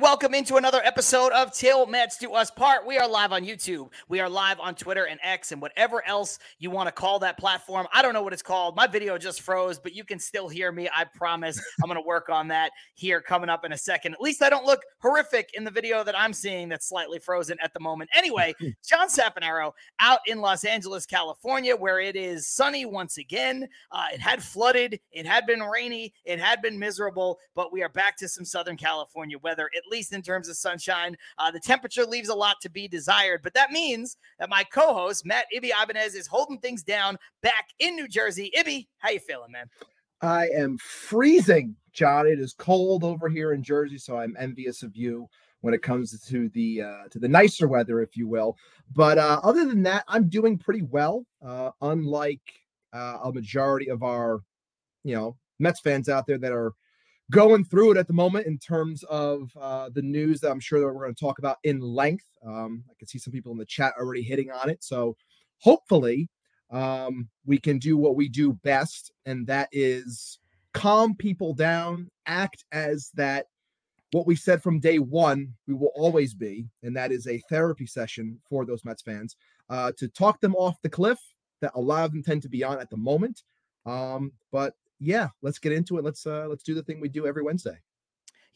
Welcome into another episode of Til Mets Do Us Part. We are live on YouTube. We are live on Twitter and X and whatever else you want to call that platform. I don't know what it's called. My video just froze, but you can still hear me. I promise I'm going to work on that here coming up in a second. At least I don't look horrific in the video that I'm seeing that's slightly frozen at the moment. Anyway, John Saponaro out in Los Angeles, California, where it is sunny once again. Uh, it had flooded, it had been rainy, it had been miserable, but we are back to some Southern California. Weather, at least in terms of sunshine. Uh, the temperature leaves a lot to be desired, but that means that my co-host Matt Ibby Ibanez is holding things down back in New Jersey. Ibby, how you feeling, man? I am freezing, John. It is cold over here in Jersey, so I'm envious of you when it comes to the uh, to the nicer weather, if you will. But uh, other than that, I'm doing pretty well. Uh, unlike uh, a majority of our, you know, Mets fans out there that are going through it at the moment in terms of uh, the news that I'm sure that we're going to talk about in length. Um, I can see some people in the chat already hitting on it. So hopefully um, we can do what we do best, and that is calm people down, act as that what we said from day one we will always be, and that is a therapy session for those Mets fans uh, to talk them off the cliff that a lot of them tend to be on at the moment. Um, but yeah, let's get into it. Let's uh let's do the thing we do every Wednesday.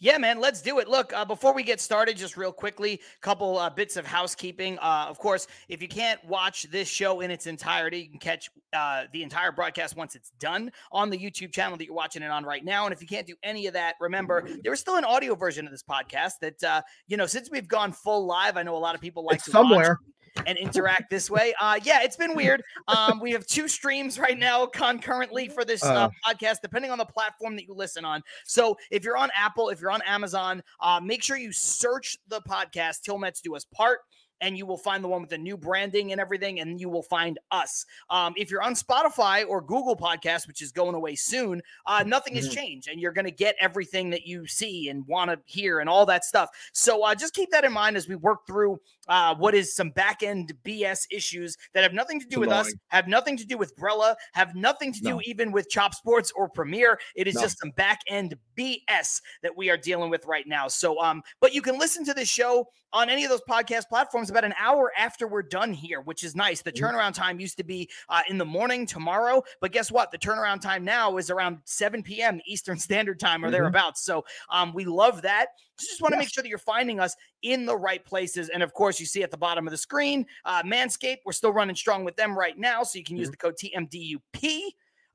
Yeah, man, let's do it. Look, uh, before we get started, just real quickly, couple uh, bits of housekeeping. Uh, of course, if you can't watch this show in its entirety, you can catch uh, the entire broadcast once it's done on the YouTube channel that you're watching it on right now. And if you can't do any of that, remember there is still an audio version of this podcast that uh, you know since we've gone full live. I know a lot of people like it's somewhere. Watch and interact this way. Uh, yeah, it's been weird. Um, we have two streams right now concurrently for this uh, uh, podcast, depending on the platform that you listen on. So if you're on Apple, if you're on Amazon, uh, make sure you search the podcast Til Mets Do Us Part and you will find the one with the new branding and everything, and you will find us. Um, if you're on Spotify or Google Podcast, which is going away soon, uh, nothing has mm-hmm. changed, and you're going to get everything that you see and want to hear and all that stuff. So uh, just keep that in mind as we work through uh, what is some back end BS issues that have nothing to do with us, have nothing to do with Brella, have nothing to no. do even with Chop Sports or Premiere. It is no. just some back end BS that we are dealing with right now. So, um, but you can listen to the show on any of those podcast platforms about an hour after we're done here, which is nice. The mm-hmm. turnaround time used to be uh, in the morning tomorrow, but guess what? The turnaround time now is around 7 p.m. Eastern Standard Time or mm-hmm. thereabouts. So um, we love that. Just want to yes. make sure that you're finding us in the right places. And of course, you see at the bottom of the screen, uh, Manscaped. We're still running strong with them right now. So you can use mm-hmm. the code TMDUP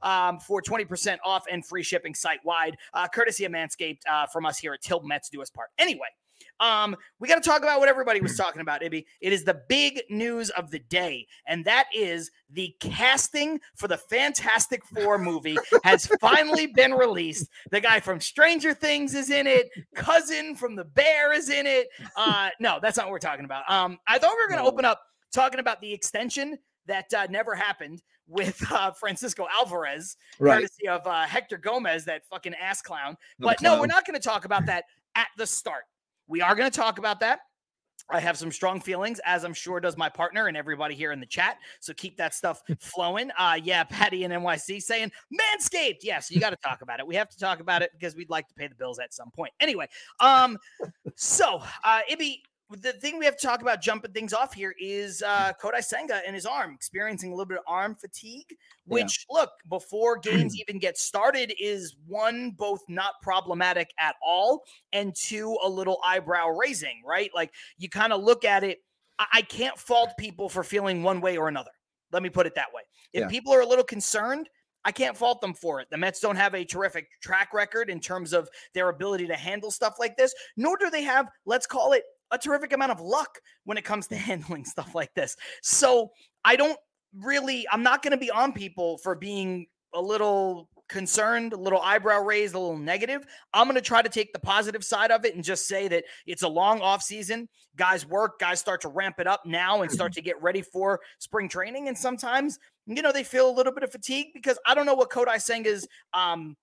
um, for 20% off and free shipping site wide, uh, courtesy of Manscaped uh, from us here at Til Mets Do Us Part. Anyway, um, we got to talk about what everybody was talking about, Ibby. It is the big news of the day, and that is the casting for the Fantastic Four movie has finally been released. The guy from Stranger Things is in it. Cousin from The Bear is in it. Uh, no, that's not what we're talking about. Um, I thought we were going to open up talking about the extension that uh, never happened with uh, Francisco Alvarez, right. courtesy of uh, Hector Gomez, that fucking ass clown. but clown. no, we're not going to talk about that at the start. We are going to talk about that. I have some strong feelings, as I'm sure does my partner and everybody here in the chat. So keep that stuff flowing. Uh, yeah, Patty and NYC saying Manscaped. Yes, yeah, so you got to talk about it. We have to talk about it because we'd like to pay the bills at some point. Anyway, um, so uh, Ibby, the thing we have to talk about jumping things off here is uh, Kodai Senga and his arm experiencing a little bit of arm fatigue, which yeah. look before games even get started is one both not problematic at all, and two a little eyebrow raising, right? Like you kind of look at it. I-, I can't fault people for feeling one way or another. Let me put it that way. If yeah. people are a little concerned, I can't fault them for it. The Mets don't have a terrific track record in terms of their ability to handle stuff like this, nor do they have, let's call it a terrific amount of luck when it comes to handling stuff like this. So I don't really, I'm not going to be on people for being a little concerned, a little eyebrow raised, a little negative. I'm going to try to take the positive side of it and just say that it's a long off season. Guys work, guys start to ramp it up now and start mm-hmm. to get ready for spring training. And sometimes, you know, they feel a little bit of fatigue because I don't know what Kodai Senga's um,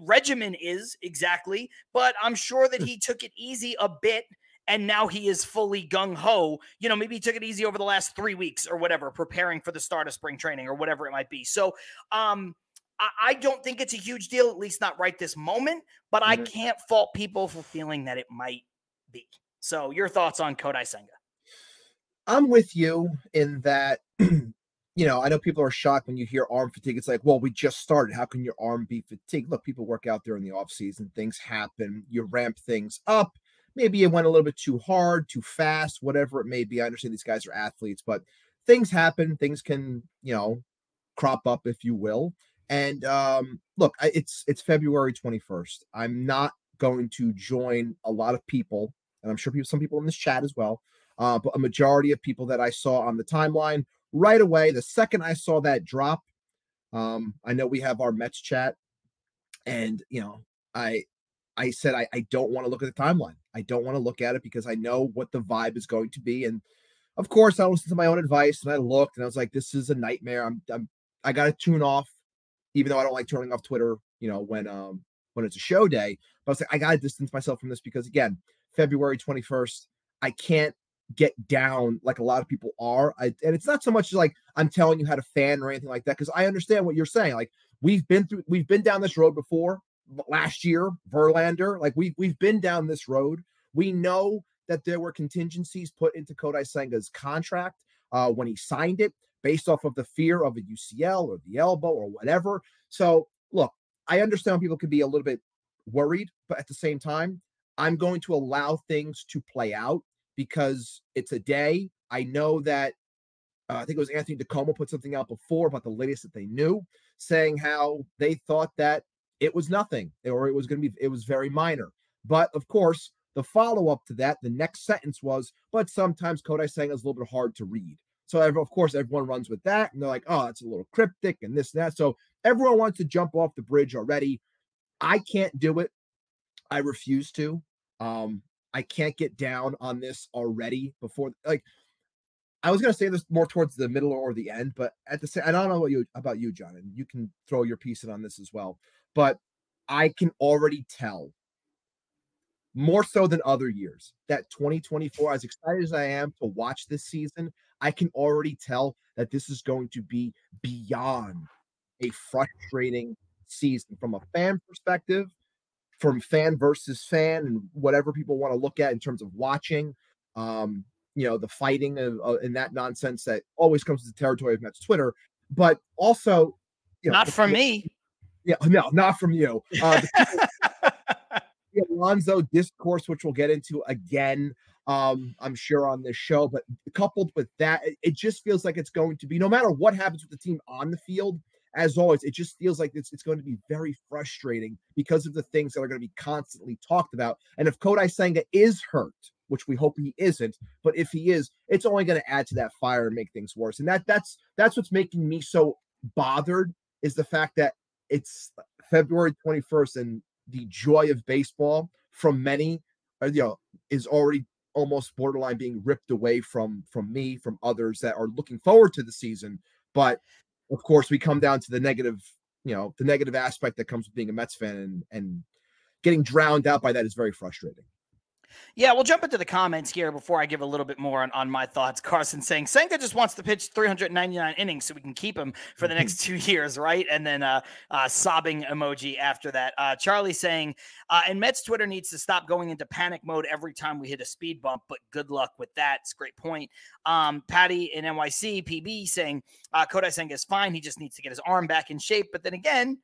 regimen is exactly, but I'm sure that he took it easy a bit and now he is fully gung ho. You know, maybe he took it easy over the last three weeks or whatever, preparing for the start of spring training or whatever it might be. So, um, I, I don't think it's a huge deal, at least not right this moment. But. I can't fault people for feeling that it might be. So, your thoughts on Kodai Senga? I'm with you in that. you know, I know people are shocked when you hear arm fatigue. It's like, well, we just started. How can your arm be fatigued? Look, people work out during the off season. Things happen. You ramp things up. Maybe it went a little bit too hard, too fast, whatever it may be. I understand these guys are athletes, but things happen. Things can, you know, crop up, if you will. And um, look, it's it's February 21st. I'm not going to join a lot of people, and I'm sure people, some people in this chat as well, uh, but a majority of people that I saw on the timeline right away. The second I saw that drop, um, I know we have our Mets chat, and you know, I I said I, I don't want to look at the timeline. I don't want to look at it because I know what the vibe is going to be. And of course, I listened to my own advice and I looked and I was like, this is a nightmare. I'm, I'm I got to tune off, even though I don't like turning off Twitter. You know, when um when it's a show day. But I was like, I got to distance myself from this because again, February 21st, I can't get down like a lot of people are. I, and it's not so much like I'm telling you how to fan or anything like that because I understand what you're saying. Like we've been through, we've been down this road before. Last year, Verlander, like we've we've been down this road. We know that there were contingencies put into Kodai Senga's contract uh, when he signed it, based off of the fear of a UCL or the elbow or whatever. So, look, I understand people can be a little bit worried, but at the same time, I'm going to allow things to play out because it's a day. I know that uh, I think it was Anthony DiComo put something out before about the latest that they knew, saying how they thought that it was nothing or it was going to be, it was very minor. But of course, the follow up to that, the next sentence was, but sometimes Kodai Senga is a little bit hard to read. So, of course, everyone runs with that and they're like, oh, it's a little cryptic and this and that. So, everyone wants to jump off the bridge already. I can't do it. I refuse to. Um, I can't get down on this already before like I was gonna say this more towards the middle or the end, but at the same I don't know you about you, John, and you can throw your piece in on this as well. But I can already tell more so than other years that 2024, as excited as I am to watch this season, I can already tell that this is going to be beyond a frustrating season from a fan perspective from fan versus fan and whatever people want to look at in terms of watching. Um, you know, the fighting of, uh, and that nonsense that always comes to the territory of Mets Twitter, but also, you know, not for me. Yeah, no, not from you. Uh, the Alonso discourse, which we'll get into again, um, I'm sure on this show, but coupled with that, it, it just feels like it's going to be no matter what happens with the team on the field, as always, it just feels like it's, it's going to be very frustrating because of the things that are going to be constantly talked about. And if Kodai Senga is hurt, which we hope he isn't, but if he is, it's only going to add to that fire and make things worse. And that that's that's what's making me so bothered is the fact that it's February 21st and the joy of baseball from many, uh, you know, is already almost borderline being ripped away from from me, from others that are looking forward to the season. But of course, we come down to the negative, you know, the negative aspect that comes with being a Mets fan and and getting drowned out by that is very frustrating. Yeah, we'll jump into the comments here before I give a little bit more on, on my thoughts. Carson saying Senga just wants to pitch 399 innings so we can keep him for the next two years, right? And then uh, uh, sobbing emoji after that. Uh, Charlie saying, uh, and Mets Twitter needs to stop going into panic mode every time we hit a speed bump, but good luck with that. It's a great point. Um, Patty in NYC, PB saying, uh, Kodai Senga is fine. He just needs to get his arm back in shape. But then again,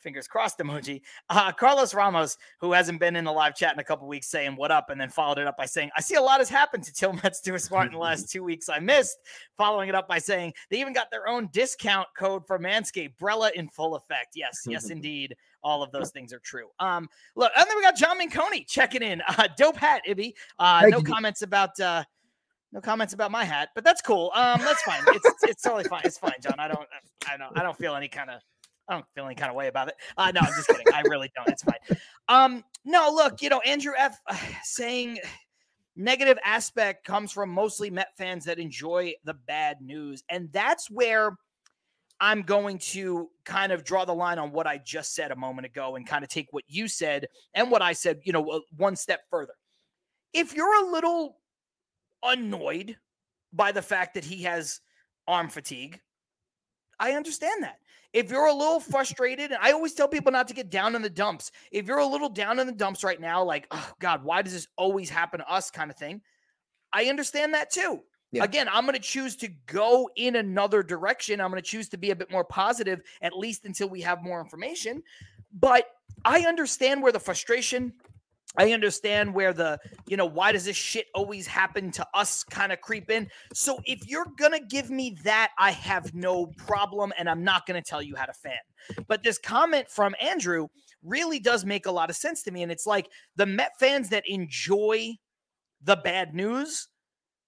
fingers crossed emoji. Uh, Carlos Ramos, who hasn't been in the live chat in a couple weeks, saying what up, and then followed it up by saying, I see a lot has happened to Til Mets Do Us Part in the last two weeks I missed. Following it up by saying they even got their own discount code for Manscaped, Brella in full effect. Yes, yes, indeed. All of those things are true. Um, look, and then we got John Minconi checking in. Uh, dope hat, Ibby. Uh, no comments about uh no comments about my hat, but that's cool. Um, that's fine. It's it's totally fine. It's fine, John. I don't I don't I don't feel any kind of I don't feel any kind of way about it. Uh, no, I'm just kidding. I really don't. It's fine. Um, no, look, you know, Andrew F uh, saying negative aspect comes from mostly Met fans that enjoy the bad news. And that's where I'm going to kind of draw the line on what I just said a moment ago and kind of take what you said and what I said, you know, one step further. If you're a little annoyed by the fact that he has arm fatigue, I understand that. If you're a little frustrated, and I always tell people not to get down in the dumps. If you're a little down in the dumps right now, like, oh God, why does this always happen to us kind of thing? I understand that too. Yeah. Again, I'm going to choose to go in another direction. I'm going to choose to be a bit more positive, at least until we have more information. But I understand where the frustration, I understand where the, you know, why does this shit always happen to us kind of creep in. So if you're going to give me that, I have no problem and I'm not going to tell you how to fan. But this comment from Andrew really does make a lot of sense to me. And it's like the Met fans that enjoy the bad news,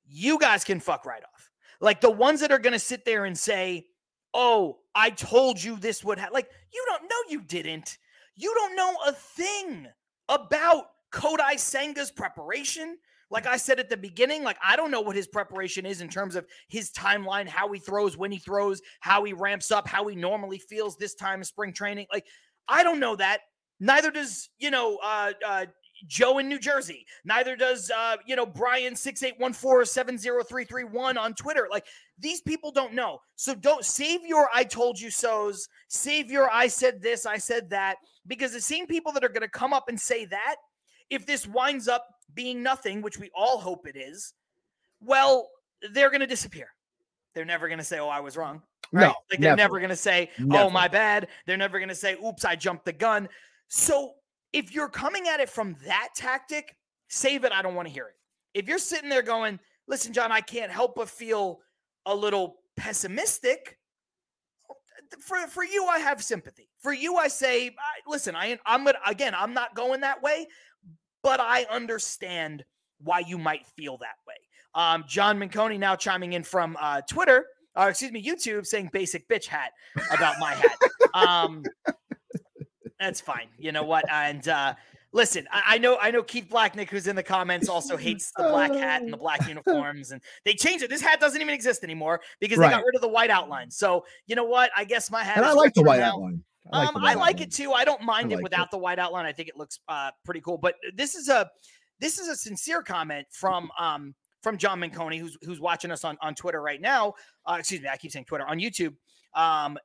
you guys can fuck right off. Like the ones that are going to sit there and say, oh, I told you this would happen. Like, you don't know you didn't. You don't know a thing about Kodai Senga's preparation. Like I said at the beginning, like I don't know what his preparation is in terms of his timeline, how he throws, when he throws, how he ramps up, how he normally feels this time of spring training. Like I don't know that. Neither does you know uh, uh, Joe in New Jersey. Neither does uh, you know Brian six eight one four seven zero three three one on Twitter. Like these people don't know. So don't save your I told you so's. Save your I said this, I said that because the same people that are going to come up and say that, if this winds up being nothing, which we all hope it is, well, they're going to disappear. They're never going to say, "Oh, I was wrong." Right? No, like they're never, never going to say, "Oh, my bad." They're never going to say, "Oops, I jumped the gun." So, if you're coming at it from that tactic, save it. I don't want to hear it. If you're sitting there going, "Listen, John, I can't help but feel a little pessimistic," for for you, I have sympathy. For you, I say, listen, I I'm gonna again, I'm not going that way, but I understand why you might feel that way. Um, John Minconi now chiming in from uh, Twitter, or excuse me, YouTube, saying "basic bitch hat" about my hat. Um, that's fine. You know what? And uh, listen, I, I, know I know Keith Blacknick, who's in the comments, also hates the black hat and the black uniforms, and they changed it. This hat doesn't even exist anymore because right. they got rid of the white outline. So you know what? I guess my hat. And I like the white now. outline. I like, um, I like it too. I don't mind I it like without it. the white outline. I think it looks uh, pretty cool. But this is a this is a sincere comment from um from John Minconi, who's who's watching us on on Twitter right now. Uh, excuse me, I keep saying Twitter on YouTube. Um,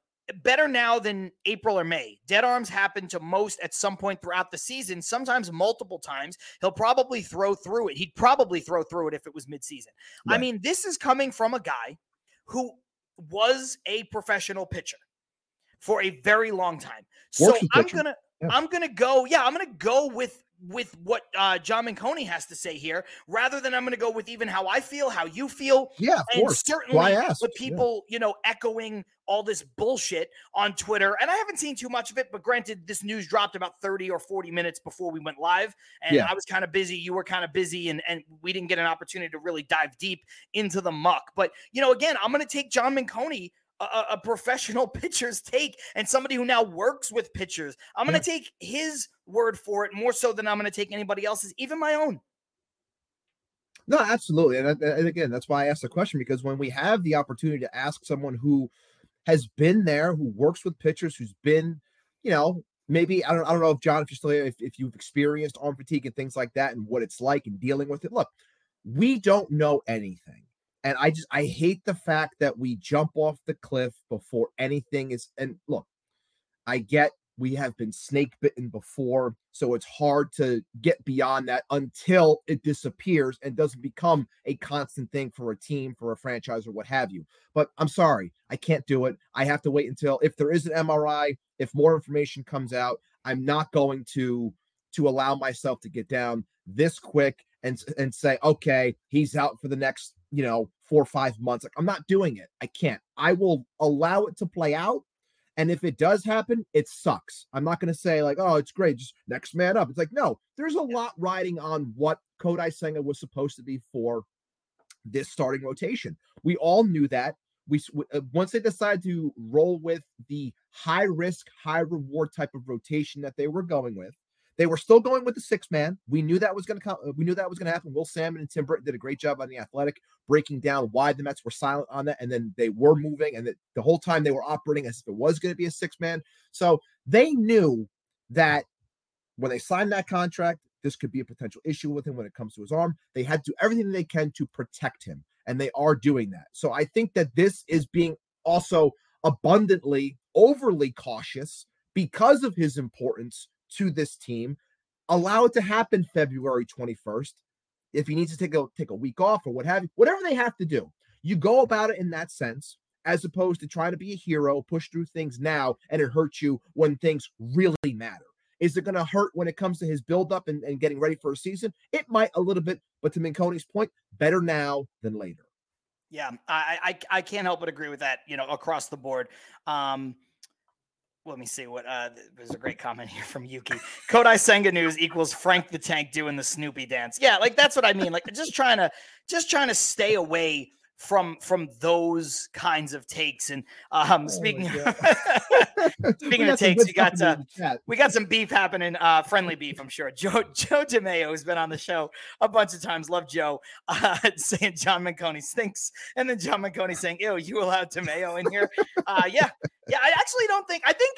better now than April or May. Dead arms happen to most at some point throughout the season, sometimes multiple times. He'll probably throw through it. He'd probably throw through it if it was midseason. Right. I mean, this is coming from a guy who was a professional pitcher for a very long time. So I'm gonna yeah. I'm gonna go, yeah, I'm gonna go with with what uh, John Minconi has to say here, rather than I'm going to go with even how I feel, how you feel. Yeah, and course. certainly the people, yeah. you know, echoing all this bullshit on Twitter. And I haven't seen too much of it, but granted, this news dropped about 30 or 40 minutes before we went live, and yeah. I was kind of busy. You were kind of busy, and and we didn't get an opportunity to really dive deep into the muck. But you know, again, I'm going to take John Minconi a, a, professional pitcher's take and somebody who now works with pitchers. I'm going to take his word for it more so than I'm going to take anybody else's, even my own. No, absolutely. And, and, again, that's why I asked the question because when we have the opportunity to ask someone who has been there, who works with pitchers, who's been, you know, maybe I don't, I don't know if John, if you're still here, if, if you've experienced arm fatigue and things like that and what it's like and dealing with it. Look, we don't know anything. And I just I hate the fact that we jump off the cliff before anything is and look, I get we have been snake bitten before, so it's hard to get beyond that until it disappears and doesn't become a constant thing for a team, for a franchise, or what have you. But I'm sorry, I can't do it. I have to wait until if there is an MRI, if more information comes out, I'm not going to to allow myself to get down this quick and and say, okay, he's out for the next, you know, four or five months. Like I'm not doing it. I can't. I will allow it to play out. And if it does happen, it sucks. I'm not going to say like, oh, it's great, just next man up. It's like, no, there's a lot riding on what Kodai Senga was supposed to be for this starting rotation. We all knew that. We uh, once they decided to roll with the high risk, high reward type of rotation that they were going with, they were still going with the six man. We knew that was going to come. Uh, we knew that was going to happen. Will Sammon and Tim Britton did a great job on the athletic, breaking down why the Mets were silent on that. And then they were moving, and the, the whole time they were operating as if it was going to be a six man. So they knew that when they signed that contract, this could be a potential issue with him when it comes to his arm. They had to do everything they can to protect him, and they are doing that. So I think that this is being also abundantly, overly cautious because of his importance to this team. Allow it to happen February 21st. If he needs to take a take a week off or what have you, whatever they have to do, you go about it in that sense, as opposed to trying to be a hero, push through things now, and it hurts you when things really matter. Is it going to hurt when it comes to his buildup and, and getting ready for a season? It might a little bit, but to Minconi's point, better now than later. Yeah, I, I I can't help but agree with that. You know, across the board. Um, let me see what uh there's a great comment here from Yuki. Kodai Senga news equals Frank the Tank doing the Snoopy dance. Yeah, like that's what I mean. Like just trying to just trying to stay away from from those kinds of takes. And um, oh speaking speaking of takes, we got uh, we got some beef happening, uh, friendly beef, I'm sure. Joe Joe DeMayo has been on the show a bunch of times. Love Joe uh, saying John Minconi stinks, and then John Minconi saying, "Ew, you allowed DeMayo in here?" Uh, yeah, yeah. I actually don't think. I think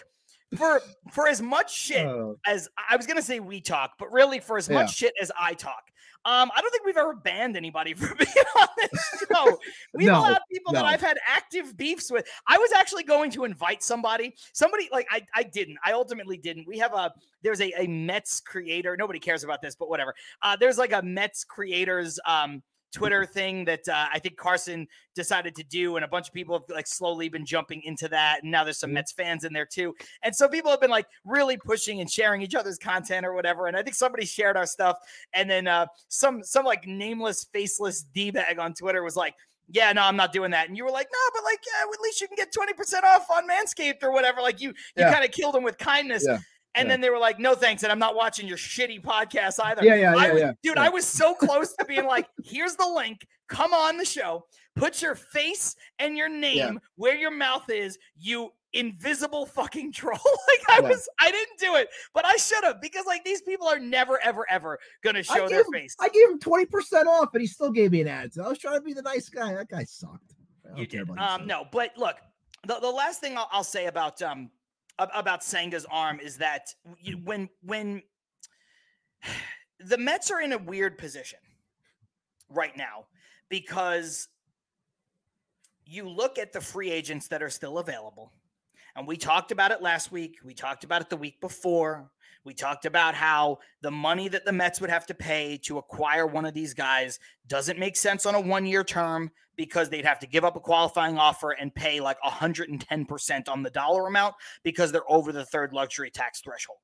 for for as much shit uh, as I was gonna say we talk, but really for as much shit as I talk, um, I don't think we've ever banned anybody for being on this show. We've no, allowed people no. that I've had active beefs with. I was actually going to invite somebody, somebody like I, I didn't. I ultimately didn't. We have a there's a, a Mets creator. Nobody cares about this, but whatever. Uh, there's like a Mets creators um Twitter thing that uh, I think Carson decided to do, and a bunch of people have like slowly been jumping into that. And now there's some mm-hmm. Mets fans in there too, and so people have been like really pushing and sharing each other's content or whatever. And I think somebody shared our stuff, and then uh, some some like nameless, faceless d bag on Twitter was like. Yeah, no, I'm not doing that. And you were like, no, but like, yeah, at least you can get 20% off on Manscaped or whatever. Like you, you yeah. kind of killed him with kindness. Yeah. And yeah. then they were like, "No thanks," and I'm not watching your shitty podcast either. Yeah, yeah, yeah, was, yeah. Dude, yeah. I was so close to being like, "Here's the link. Come on the show. Put your face and your name where your mouth is. You invisible fucking troll." like I was, I didn't do it, but I should have because like these people are never, ever, ever gonna show their him, face. I gave him twenty percent off, and he still gave me an ad. So I was trying to be the nice guy. That guy sucked. You did. Um, no, but look, the, the last thing I'll, I'll say about um about Senga's arm is that when when the Mets are in a weird position right now because you look at the free agents that are still available. And we talked about it last week. We talked about it the week before. We talked about how the money that the Mets would have to pay to acquire one of these guys doesn't make sense on a one year term because they'd have to give up a qualifying offer and pay like 110% on the dollar amount because they're over the third luxury tax threshold.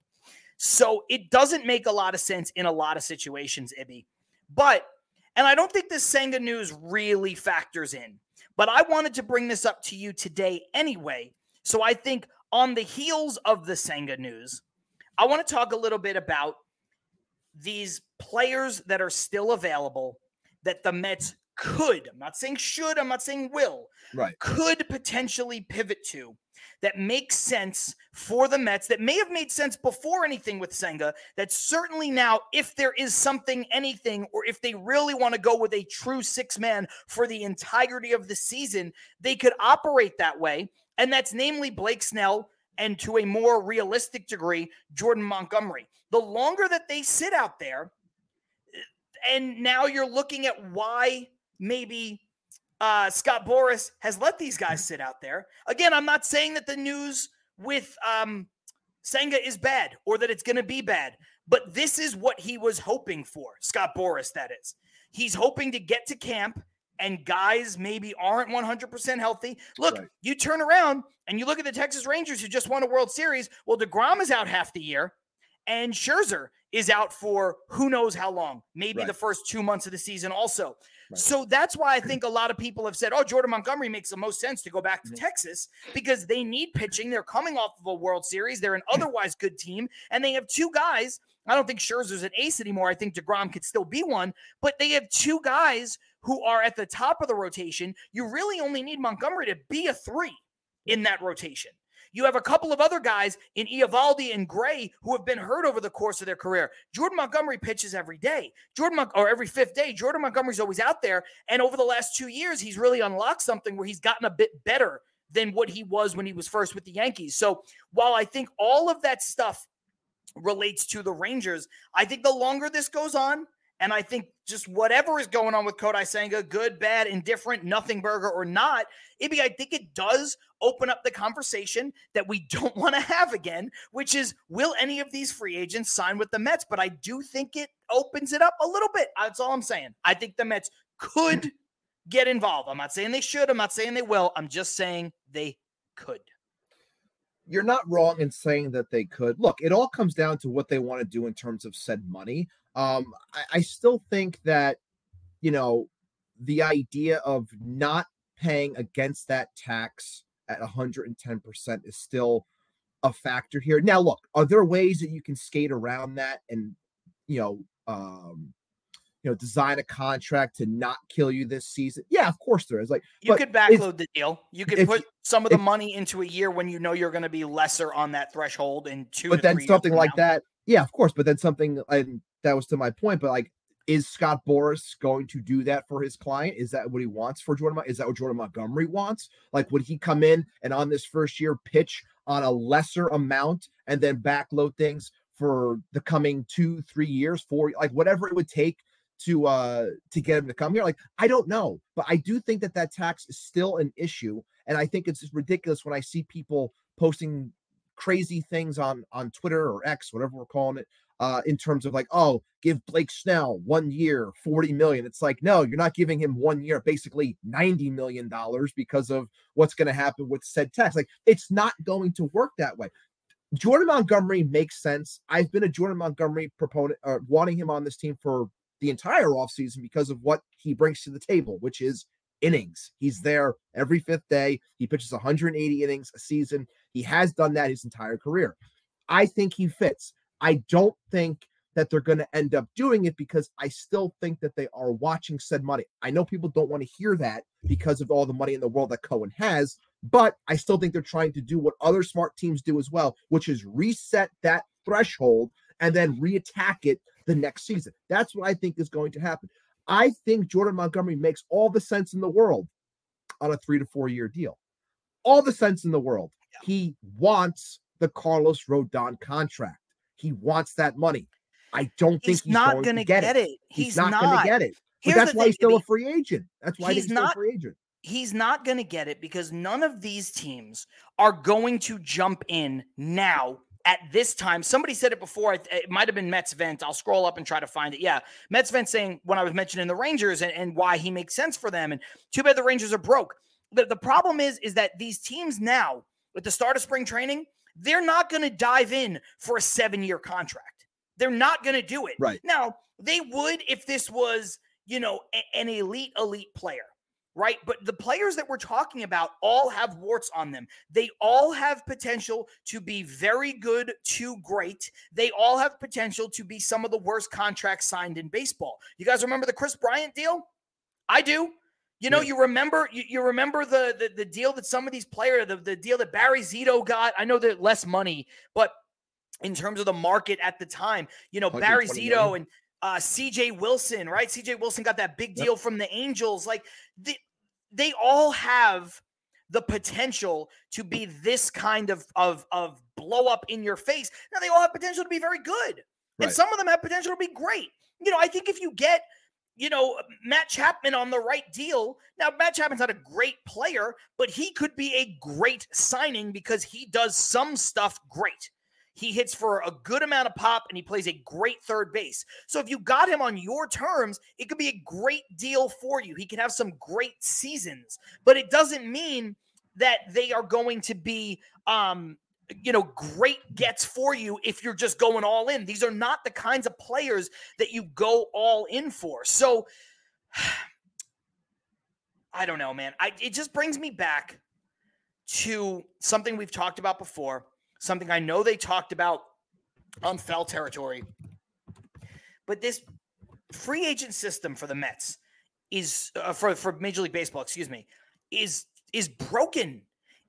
So it doesn't make a lot of sense in a lot of situations, Ibby. But, and I don't think this Senga news really factors in, but I wanted to bring this up to you today anyway. So I think on the heels of the Senga news, I want to talk a little bit about these players that are still available that the Mets could, I'm not saying should, I'm not saying will, right. could potentially pivot to that makes sense for the Mets, that may have made sense before anything with Senga, that certainly now, if there is something, anything, or if they really want to go with a true six man for the entirety of the season, they could operate that way. And that's namely Blake Snell, and to a more realistic degree, Jordan Montgomery. The longer that they sit out there, and now you're looking at why maybe uh, Scott Boras has let these guys sit out there. Again, I'm not saying that the news with um, Senga is bad or that it's going to be bad, but this is what he was hoping for, Scott Boras, that is. He's hoping to get to camp and guys maybe aren't 100% healthy. Look, right. you turn around and you look at the Texas Rangers who just won a World Series. Well, DeGrom is out half the year, and Scherzer is out for who knows how long, maybe right. the first two months of the season also. Right. So that's why I think a lot of people have said, oh, Jordan Montgomery makes the most sense to go back to mm-hmm. Texas because they need pitching. They're coming off of a World Series. They're an otherwise good team, and they have two guys. I don't think Scherzer's an ace anymore. I think DeGrom could still be one, but they have two guys who are at the top of the rotation. You really only need Montgomery to be a three in that rotation. You have a couple of other guys in Eovaldi and Gray who have been hurt over the course of their career. Jordan Montgomery pitches every day. Jordan Mon- or every fifth day. Jordan Montgomery's always out there, and over the last two years, he's really unlocked something where he's gotten a bit better than what he was when he was first with the Yankees. So while I think all of that stuff relates to the Rangers, I think the longer this goes on, And I think just whatever is going on with Kodai Senga, good, bad, indifferent, nothing burger or not, Ibby, I think it does open up the conversation that we don't want to have again, which is will any of these free agents sign with the Mets? But I do think it opens it up a little bit. That's all I'm saying. I think the Mets could get involved. I'm not saying they should. I'm not saying they will. I'm just saying they could. You're not wrong in saying that they could. Look, it all comes down to what they want to do in terms of said money. Um, I, I still think that, you know, the idea of not paying against that tax at 110% is still a factor here. Now, look, are there ways that you can skate around that and, you know, um, you know, design a contract to not kill you this season? Yeah, of course there is. Like you could backload the deal. You could put some of the if, money into a year when you know you're going to be lesser on that threshold in two. But then something like now. that, yeah, of course. But then something, and that was to my point. But like is Scott Boras going to do that for his client? Is that what he wants for Jordan? Is that what Jordan Montgomery wants? Like, would he come in and on this first year pitch on a lesser amount and then backload things for the coming two, three years, four, like whatever it would take to uh to get him to come here? Like, I don't know, but I do think that that tax is still an issue, and I think it's just ridiculous when I see people posting crazy things on on Twitter or X, whatever we're calling it, uh, in terms of like, oh, give Blake Snell one year, 40 million. It's like, no, you're not giving him one year, basically 90 million dollars because of what's going to happen with said tax. Like, it's not going to work that way. Jordan Montgomery makes sense. I've been a Jordan Montgomery proponent, uh, wanting him on this team for the entire offseason because of what he brings to the table, which is innings. He's there every fifth day. He pitches 180 innings a season. He has done that his entire career. I think he fits. I don't think that they're going to end up doing it because I still think that they are watching said money. I know people don't want to hear that because of all the money in the world that Cohen has, but I still think they're trying to do what other smart teams do as well, which is reset that threshold and then reattack it the next season. That's what I think is going to happen. I think Jordan Montgomery makes all the sense in the world on a three to four year deal. All the sense in the world. He wants the Carlos Rodon contract. He wants that money. I don't he's think he's not going to get, get it. it. He's, he's not, not. going to get it. That's why he's still a free agent. That's why he's, he's not a free agent. He's not going to get it because none of these teams are going to jump in now at this time. Somebody said it before. It might have been Mets Vent. I'll scroll up and try to find it. Yeah. Mets Vent saying when I was mentioning the Rangers and, and why he makes sense for them. And too bad the Rangers are broke. The, the problem is, is that these teams now, with the start of spring training, they're not going to dive in for a seven year contract. They're not going to do it. Right. Now, they would if this was, you know, a- an elite, elite player, right? But the players that we're talking about all have warts on them. They all have potential to be very good to great. They all have potential to be some of the worst contracts signed in baseball. You guys remember the Kris Bryant deal? I do. You know, yeah. you remember you, you remember the, the, the deal that some of these players, the, the deal that Barry Zito got. I know that less money, but in terms of the market at the time, you know, Barry Zito and uh, CJ Wilson, right? CJ Wilson got that big deal yep. from the Angels. Like they, they all have the potential to be this kind of of of blow up in your face. Now they all have potential to be very good. Right. And some of them have potential to be great. You know, I think if you get you know, Matt Chapman on the right deal. Now, Matt Chapman's not a great player, but he could be a great signing because he does some stuff great. He hits for a good amount of pop and he plays a great third base. So if you got him on your terms, it could be a great deal for you. He could have some great seasons, but it doesn't mean that they are going to be um you know, great gets for you if you're just going all in. These are not the kinds of players that you go all in for. So I don't know, man. I it just brings me back to something we've talked about before, something I know they talked about on Foul Territory. But this free agent system for the Mets is uh, for for Major League Baseball, excuse me, is is broken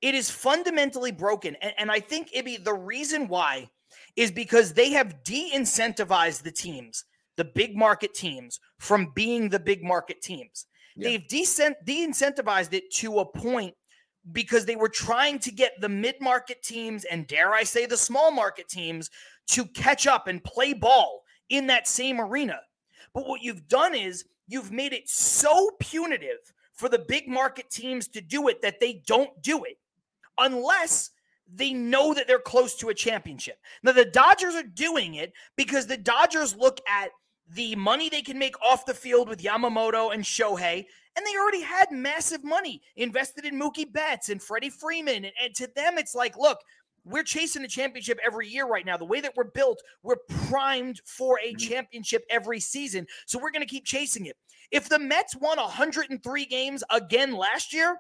it is fundamentally broken. And, and I think, Ibby, the reason why is because they have de incentivized the teams, the big market teams, from being the big market teams. Yeah. They've de incentivized it to a point because they were trying to get the mid market teams and, dare I say, the small market teams to catch up and play ball in that same arena. But what you've done is you've made it so punitive for the big market teams to do it that they don't do it unless they know that they're close to a championship. Now, the Dodgers are doing it because the Dodgers look at the money they can make off the field with Yamamoto and Shohei, and they already had massive money invested in Mookie Betts and Freddie Freeman. And, and to them, it's like, look, we're chasing a championship every year right now. The way that we're built, we're primed for a mm-hmm. championship every season. So we're going to keep chasing it. If the Mets won 103 games again last year,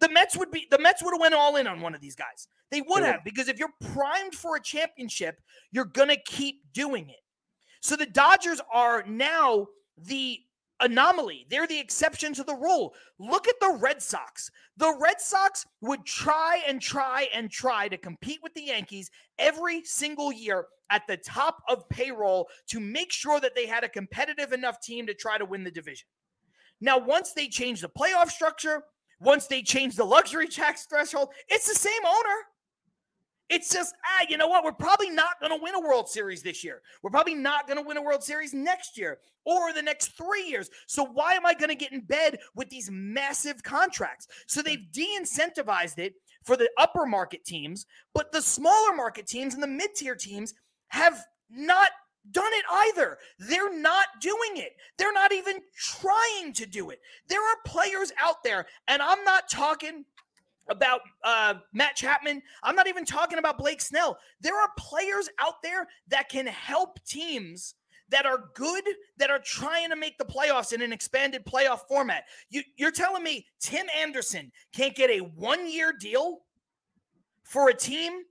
the Mets would be the Mets would have went all in on one of these guys. They would have because if you're primed for a championship, you're going to keep doing it. So the Dodgers are now the anomaly. They're the exception to the rule. Look at the Red Sox. The Red Sox would try and try and try to compete with the Yankees every single year at the top of payroll to make sure that they had a competitive enough team to try to win the division. Now, once they change the playoff structure, once they change the luxury tax threshold, it's the same owner. It's just, ah, you know what? We're probably not going to win a World Series this year. We're probably not going to win a World Series next year or the next three years. So why am I going to get in bed with these massive contracts? So they've de incentivized it for the upper market teams, but the smaller market teams and the mid tier teams have not done it either. They're not doing it. They're not even trying to do it. There are players out there, and I'm not talking about uh, Matt Chapman. I'm not even talking about Blake Snell. There are players out there that can help teams that are good that are trying to make the playoffs in an expanded playoff format. You, you're telling me Tim Anderson can't get a one year deal for a team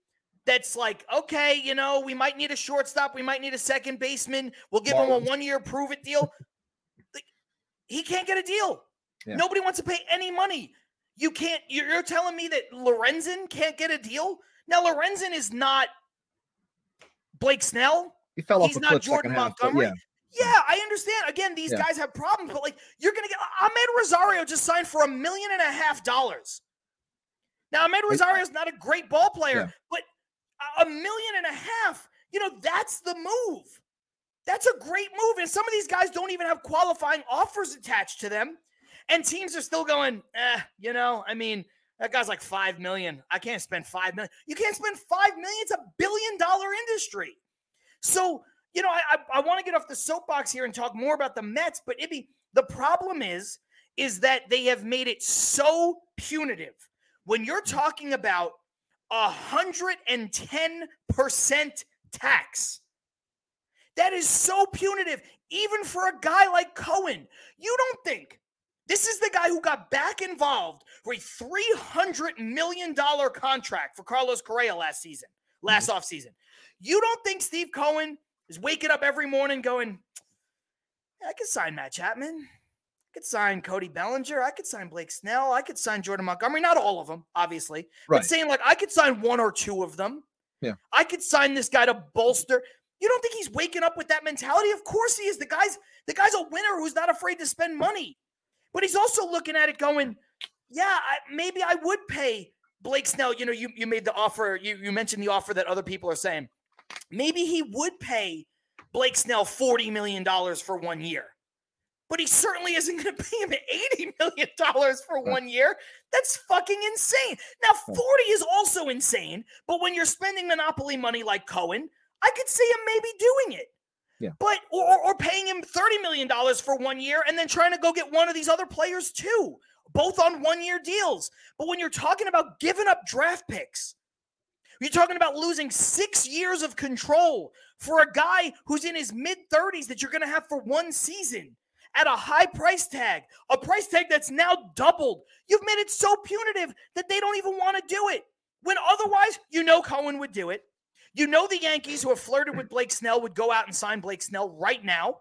that's like, okay, you know, we might need a shortstop, we might need a second baseman. We'll give him a one year prove it deal. he can't get a deal. Yeah. Nobody wants to pay any money. You can't. You're telling me that Lorenzen can't get a deal? Now Lorenzen is not Blake Snell. He fell off. He's not Jordan Montgomery. yeah. yeah. I understand. Again, these yeah. guys have problems, but like you're gonna get Amed Rosario just signed for a million and a half dollars. Now Amed Rosario is not a great ball player, yeah. but a million and a half. You know that's the move. That's a great move, and some of these guys don't even have qualifying offers attached to them. And teams are still going, eh, you know, I mean, that guy's like five million. I can't spend five million. You can't spend five million. It's a billion dollar industry. So, you know, I I, I want to get off the soapbox here and talk more about the Mets, but Ibby, the problem is, is that they have made it so punitive. When you're talking about a hundred and ten percent tax, that is so punitive, even for a guy like Cohen. You don't think this is the guy who got back involved for a $300 million contract for Carlos Correa last season, last mm-hmm. offseason. You don't think Steve Cohen is waking up every morning going, I could sign Matt Chapman. I could sign Cody Bellinger. I could sign Blake Snell. I could sign Jordan Montgomery. Not all of them, obviously. Right. But saying like I could sign one or two of them. Yeah. I could sign this guy to bolster. You don't think he's waking up with that mentality? Of course he is. The guy's the guy's a winner who's not afraid to spend money. But he's also looking at it going, yeah, I, maybe I would pay Blake Snell. You know, you, you made the offer, you, you mentioned the offer that other people are saying. Maybe he would pay Blake Snell $40 million for one year. But he certainly isn't going to pay him $80 million for one year. That's fucking insane. Now, 40 is also insane, but when you're spending monopoly money like Cohen, I could see him maybe doing it. Yeah. But or, or paying him $30 million for one year and then trying to go get one of these other players too, both on one year deals. But when you're talking about giving up draft picks, you're talking about losing six years of control for a guy who's in his mid 30s that you're going to have for one season at a high price tag, a price tag that's now doubled. You've made it so punitive that they don't even want to do it. When otherwise, you know Cohen would do it. You know the Yankees who have flirted with Blake Snell would go out and sign Blake Snell right now.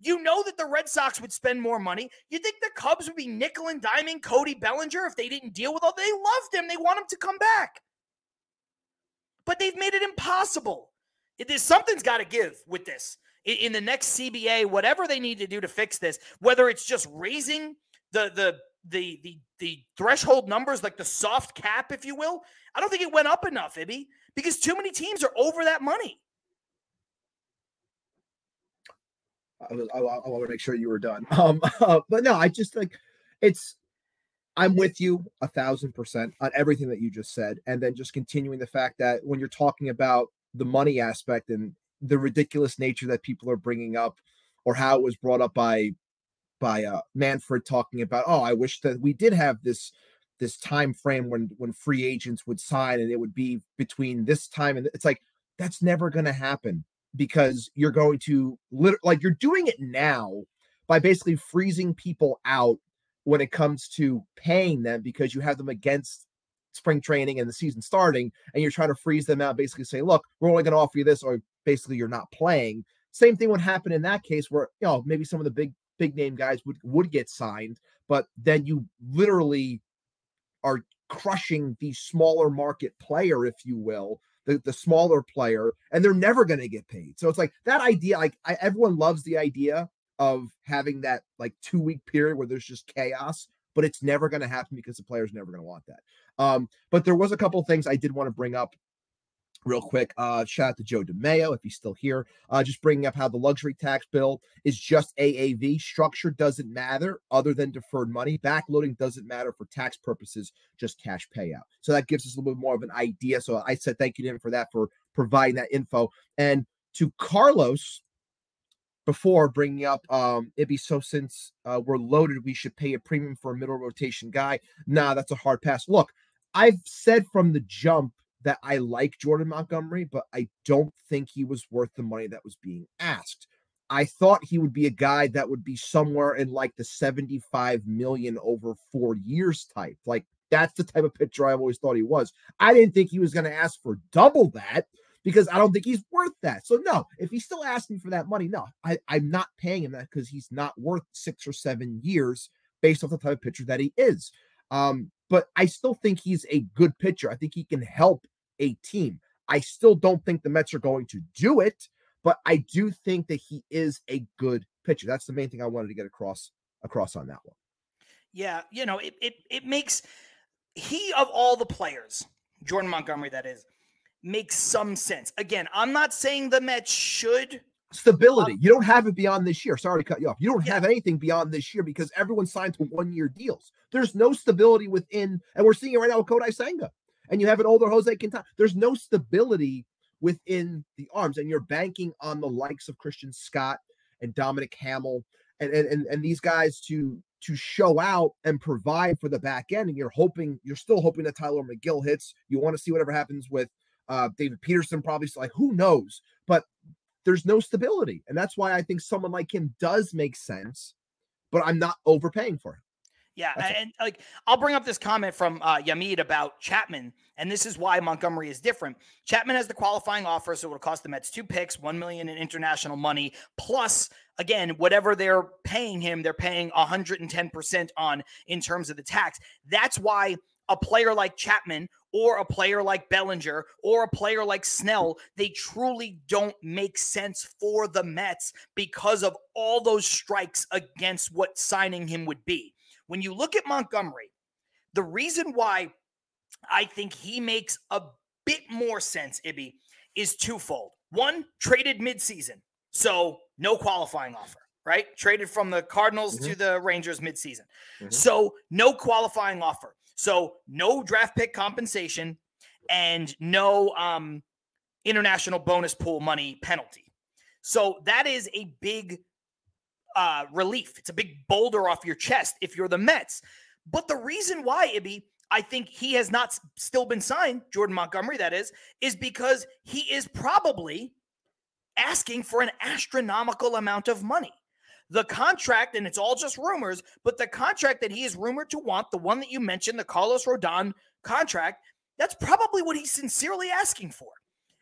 You know that the Red Sox would spend more money. You think the Cubs would be nickel and diming Cody Bellinger if they didn't deal with all? They loved him. They want him to come back. But they've made it impossible. It is something's got to give with this. In, the next CBA, whatever they need to do to fix this, whether it's just raising the the the the the threshold numbers, like the soft cap, if you will. I don't think it went up enough, Ibby because too many teams are over that money. I, I, I want to make sure you were done. Um, uh, but no, I just like it's. I'm with you a thousand percent on everything that you just said, and then just continuing the fact that when you're talking about the money aspect and the ridiculous nature that people are bringing up, or how it was brought up by by uh, Manfred talking about, oh, I wish that we did have this this time frame when when free agents would sign and it would be between this time and it's like that's never going to happen because you're going to lit- like you're doing it now by basically freezing people out when it comes to paying them because you have them against spring training and the season starting and you're trying to freeze them out basically say look we're only going to offer you this or basically you're not playing same thing would happen in that case where you know maybe some of the big big name guys would would get signed but then you literally are crushing the smaller market player if you will the, the smaller player, and they're never going to get paid. So it's like that idea, like I, everyone loves the idea of having that like two week period where there's just chaos, but it's never going to happen because the player's never going to want that. Um, but there was a couple things I did want to bring up real quick. Uh, shout out to Joe DeMayo if he's still here. Uh, just bringing up how the luxury tax bill is just AAV. Structure doesn't matter other than deferred money. Backloading doesn't matter for tax purposes, just cash payout. So that gives us a little bit more of an idea. So I said thank you to him for that for providing that info. And to Carlos, before bringing up um it'd be so since uh, we're loaded we should pay a premium for a middle rotation guy nah that's a hard pass look i've said from the jump that I like Jordan Montgomery, but I don't think he was worth the money that was being asked. I thought he would be a guy that would be somewhere in like the 75 million over four years type. Like that's the type of pitcher I've always thought he was. I didn't think he was going to ask for double that because I don't think he's worth that. So no, if he's still asking for that money, no, I, I'm not paying him that because he's not worth six or seven years based off the type of pitcher that he is. Um, but I still think he's a good pitcher. I think he can help a team. I still don't think the Mets are going to do it, but I do think that he is a good pitcher. That's the main thing I wanted to get across across on that one. Yeah, you know, it it it makes he of all the players, Jordan Montgomery that is, makes some sense. Again, I'm not saying the Mets should stability. Um, you don't have it beyond this year. Sorry to cut you off. You don't have anything beyond this year because everyone signed to one year deals. There's no stability within, and we're seeing it right now with Kodai Senga and you have an older Jose Quintana. There's no stability within the arms, and you're banking on the likes of Christian Scott and Dominic Hamel and, and, and these guys to to show out and provide for the back end. And you're hoping, you're still hoping that Tylor Megill hits. You want to see whatever happens with uh, David Peterson, probably So like who knows, but there's no stability. And that's why I think someone like him does make sense, but I'm not overpaying for him. Yeah, That's and it. like I'll bring up this comment from uh, Yamid about Chapman, and this is why Montgomery is different. Chapman has the qualifying offer, so it'll cost the Mets two picks, one million in international money, plus again whatever they're paying him, they're paying 110 percent on in terms of the tax. That's why a player like Chapman or a player like Bellinger or a player like Snell, they truly don't make sense for the Mets because of all those strikes against what signing him would be. When you look at Montgomery, the reason why I think he makes a bit more sense, Ibby, is twofold. One, traded midseason. So no qualifying offer, right? Traded from the Cardinals mm-hmm. to the Rangers midseason. Mm-hmm. So no qualifying offer. So no draft pick compensation and no um, international bonus pool money penalty. So that is a big uh, relief. It's a big boulder off your chest if you're the Mets. But the reason why, Ibby, I think he has not still been signed, Jordan Montgomery, that is, is because he is probably asking for an astronomical amount of money. The contract, and it's all just rumors, but the contract that he is rumored to want, the one that you mentioned, the Carlos Rodon contract, that's probably what he's sincerely asking for.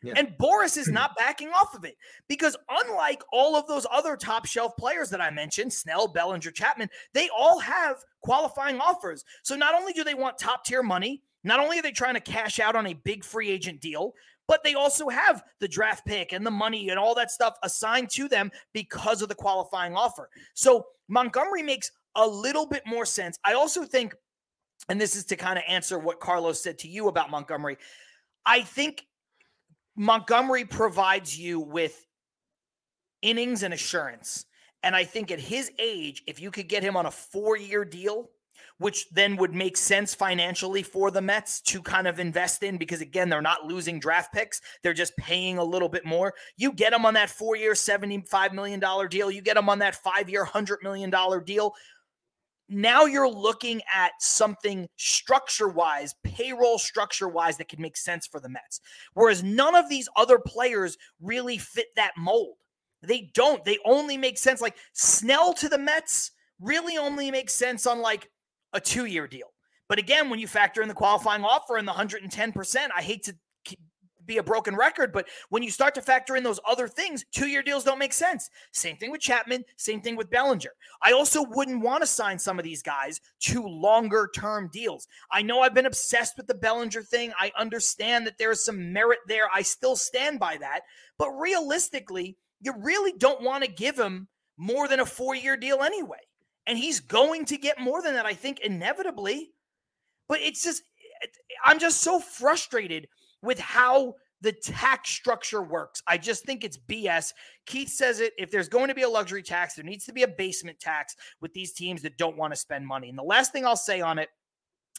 Yeah. And Boras is not backing off of it because, unlike all of those other top shelf players that I mentioned, Snell, Bellinger, Chapman, they all have qualifying offers. So, not only do they want top tier money, not only are they trying to cash out on a big free agent deal, but they also have the draft pick and the money and all that stuff assigned to them because of the qualifying offer. So, Montgomery makes a little bit more sense. I also think, and this is to kind of answer what Carlos said to you about Montgomery. I think Montgomery provides you with innings and assurance. And I think at his age, if you could get him on a four year deal, which then would make sense financially for the Mets to kind of invest in because, again, they're not losing draft picks. They're just paying a little bit more. You get them on that four year, $75 million deal. You get them on that five year, $100 million deal. Now you're looking at something structure wise, payroll structure wise, that could make sense for the Mets. Whereas none of these other players really fit that mold. They don't. They only make sense. Like Snell to the Mets really only makes sense on like a two year deal. But again, when you factor in the qualifying offer and the 110%, I hate to be a broken record, but when you start to factor in those other things, two year deals don't make sense. Same thing with Chapman, same thing with Bellinger. I also wouldn't want to sign some of these guys to longer term deals. I know I've been obsessed with the Bellinger thing. I understand that there is some merit there. I still stand by that. But realistically, you really don't want to give him more than a four year deal anyway. And he's going to get more than that, I think, inevitably. But it's just, I'm just so frustrated with how the tax structure works. I just think it's BS. Keith says it if there's going to be a luxury tax, there needs to be a basement tax with these teams that don't want to spend money. And the last thing I'll say on it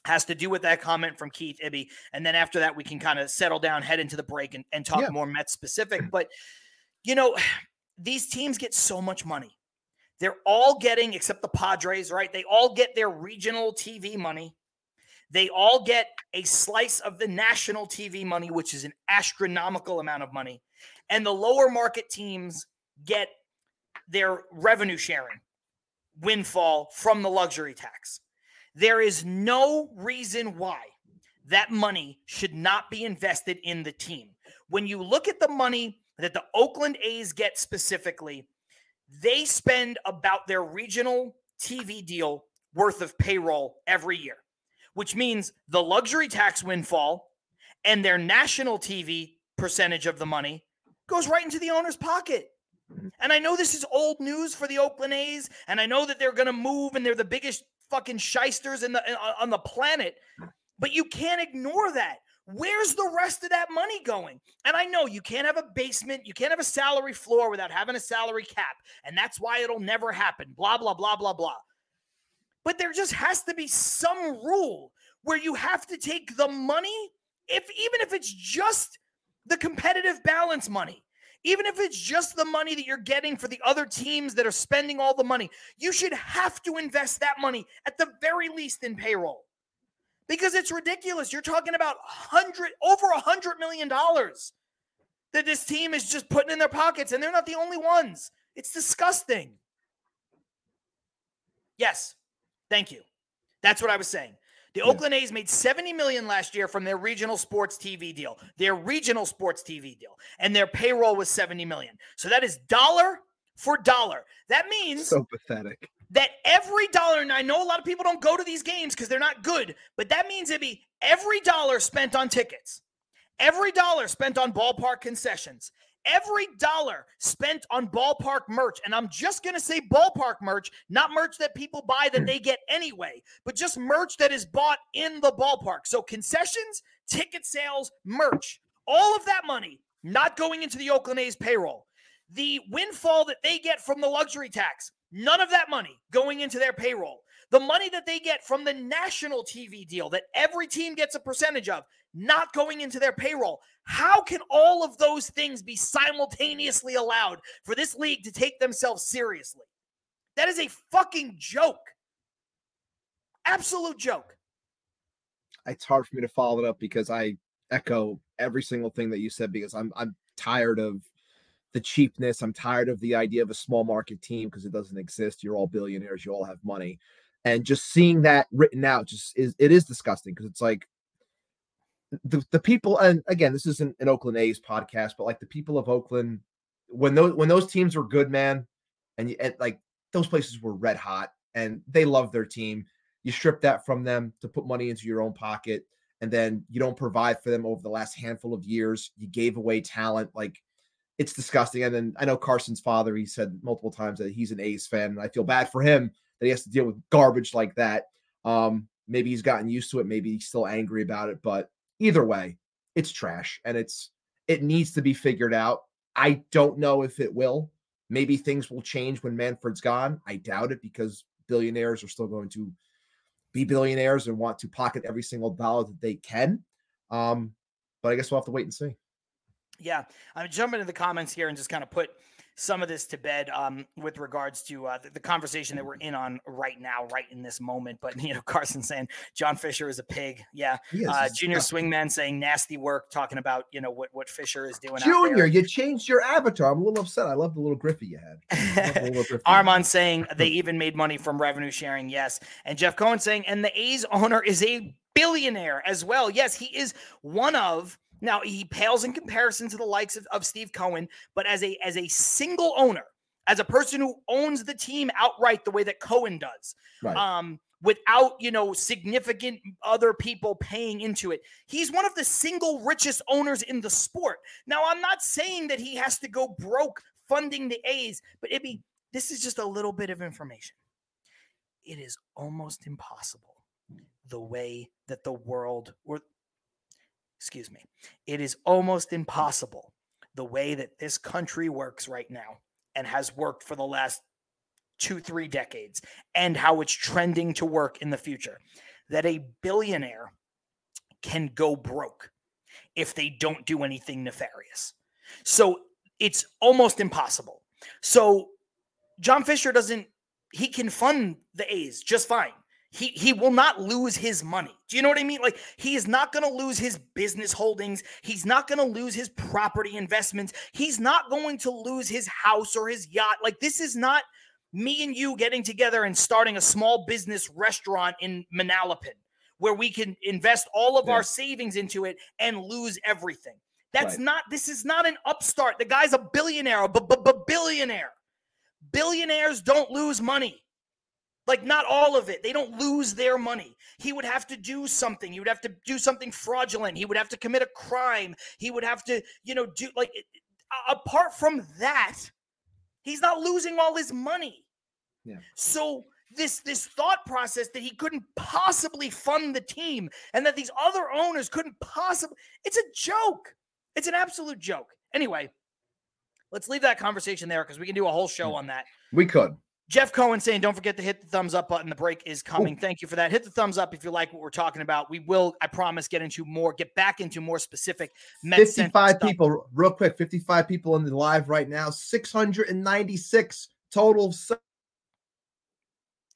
has to do with that comment from Keith Ibby. And then after that, we can kind of settle down, head into the break, and, and talk yeah. more Mets specific. But, you know, these teams get so much money. They're all getting, except the Padres, right? They all get their regional TV money. They all get a slice of the national TV money, which is an astronomical amount of money. And the lower market teams get their revenue sharing windfall from the luxury tax. There is no reason why that money should not be invested in the team. When you look at the money that the Oakland A's get specifically, they spend about their regional TV deal worth of payroll every year, which means the luxury tax windfall and their national TV percentage of the money goes right into the owner's pocket. And I know this is old news for the Oakland A's, and I know that they're going to move and they're the biggest fucking shysters in the uh, on the planet, but you can't ignore that. Where's the rest of that money going? And I know you can't have a basement, you can't have a salary floor without having a salary cap. And that's why it'll never happen. Blah, blah, blah, blah, blah. But there just has to be some rule where you have to take the money, if even if it's just the competitive balance money, even if it's just the money that you're getting for the other teams that are spending all the money, you should have to invest that money at the very least in payroll because it's ridiculous. You're talking about hundred over a hundred million dollars that this team is just putting in their pockets, and they're not the only ones. It's disgusting. Yes, thank you. That's what I was saying. The yeah. Oakland A's made 70 million last year from their regional sports TV deal. Their regional sports TV deal. And their payroll was 70 million. So that is dollar for dollar. That means so pathetic that every dollar, and I know a lot of people don't go to these games because they're not good, but that means it'd be every dollar spent on tickets, every dollar spent on ballpark concessions, every dollar spent on ballpark merch. And I'm just going to say ballpark merch, not merch that people buy that they get anyway, but just merch that is bought in the ballpark. So concessions, ticket sales, merch, all of that money not going into the Oakland A's payroll. The windfall that they get from the luxury tax, None of that money going into their payroll. The money that they get from the national TV deal that every team gets a percentage of, not going into their payroll. How can all of those things be simultaneously allowed for this league to take themselves seriously? That is a fucking joke. Absolute joke. It's hard for me to follow it up because I echo every single thing that you said because I'm I'm tired of the cheapness. I'm tired of the idea of a small market team because it doesn't exist. You're all billionaires, you all have money. And just seeing that written out just is it is disgusting because it's like the, the people and again, this isn't an Oakland A's podcast, but like the people of Oakland, when those when those teams were good, man, and, you, and like those places were red hot and they love their team. You strip that from them to put money into your own pocket, and then you don't provide for them over the last handful of years. You gave away talent like it's disgusting. And then I know Carson's father, he said multiple times that he's an A's fan. I feel bad for him that he has to deal with garbage like that. Um, maybe he's gotten used to it. Maybe he's still angry about it. But either way, it's trash and it's it needs to be figured out. I don't know if it will. Maybe things will change when Manfred's gone. I doubt it because billionaires are still going to be billionaires and want to pocket every single dollar that they can. Um, but I guess we'll have to wait and see. Yeah, I'm jumping into the comments here and just kind of put some of this to bed um, with regards to uh, the, the, conversation that we're in on right now, right in this moment. But you know, Carson saying John Fisher is a pig. Yeah, uh, Junior Swingman saying nasty work, talking about you know what what Fisher is doing. Junior, you changed your avatar. I'm a little upset. I love the little Griffey you had. Armand saying they even made money from revenue sharing. Yes, and Jeff Cohen saying, and the A's owner is a billionaire as well. Yes, he is one of now he pales in comparison to the likes of, of Steve Cohen, but as a as a single owner, as a person who owns the team outright the way that Cohen does, right. um, without you know significant other people paying into it, he's one of the single richest owners in the sport. Now I'm not saying that he has to go broke funding the A's, but it be this is just a little bit of information. It is almost impossible the way that the world or excuse me, it is almost impossible the way that this country works right now and has worked for the last two, three decades, and how it's trending to work in the future, that a billionaire can go broke if they don't do anything nefarious. So it's almost impossible. So John Fisher doesn't, he can fund the A's just fine he he will not lose his money. Do you know what I mean? Like he is not going to lose his business holdings. He's not going to lose his property investments. He's not going to lose his house or his yacht. Like this is not me and you getting together and starting a small business restaurant in Manalapan where we can invest all of yeah. our savings into it and lose everything. That's right. not this is not an upstart. The guy's a billionaire, a b- b- billionaire. Billionaires don't lose money. Like, not all of it. They don't lose their money. He would have to do something. He would have to do something fraudulent. He would have to commit a crime. He would have to, you know, do like, apart from that, he's not losing all his money. Yeah. So, this this thought process that he couldn't possibly fund the team and that these other owners couldn't possibly it's a joke it's an absolute joke anyway let's leave that conversation there because we can do a whole show on that we could Jeff Cohen saying, don't forget to hit the thumbs up button. The break is coming. Ooh. Thank you for that. Hit the thumbs up if you like what we're talking about. We will, I promise, get into more, get back into more specific. 55 people, real quick, 55 people in the live right now, 696 total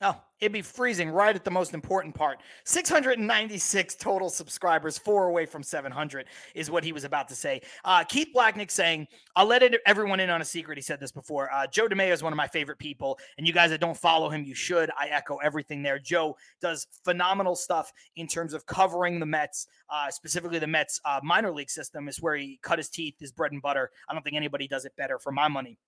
Oh, it'd be freezing right at the most important part. 696 total subscribers, four away from 700 is what he was about to say. Uh, Keith Blacknick saying, I'll let it, everyone in on a secret. He said this before. Uh, Joe DeMayo is one of my favorite people. And you guys that don't follow him, you should. I echo everything there. Joe does phenomenal stuff in terms of covering the Mets, uh, specifically the Mets uh, minor league system is where he cut his teeth, his bread and butter. I don't think anybody does it better for my money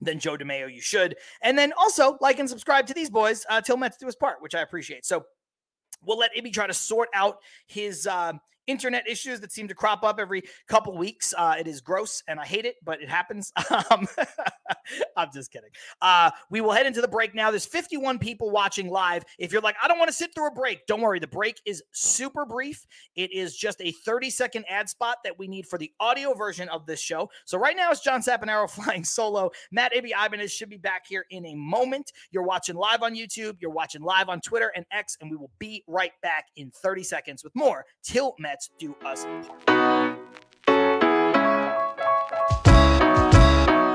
then Joe DeMayo, you should. And then also like and subscribe to these boys uh, Til Mets Do Us Part, which I appreciate. So we'll let Ibby try to sort out his uh, internet issues that seem to crop up every couple weeks. Uh, it is gross and I hate it, but it happens. Um, I'm just kidding. Uh, we will head into the break now. There's 51 people watching live. If you're like, I don't want to sit through a break, don't worry. The break is super brief. It is just a 30 second ad spot that we need for the audio version of this show. So right now it's John Saponaro flying solo. Matt Ibby Ibanez should be back here in a moment. You're watching live on YouTube. You're watching live on Twitter and X, and we will be right back in 30 seconds with more Til Mets do us part.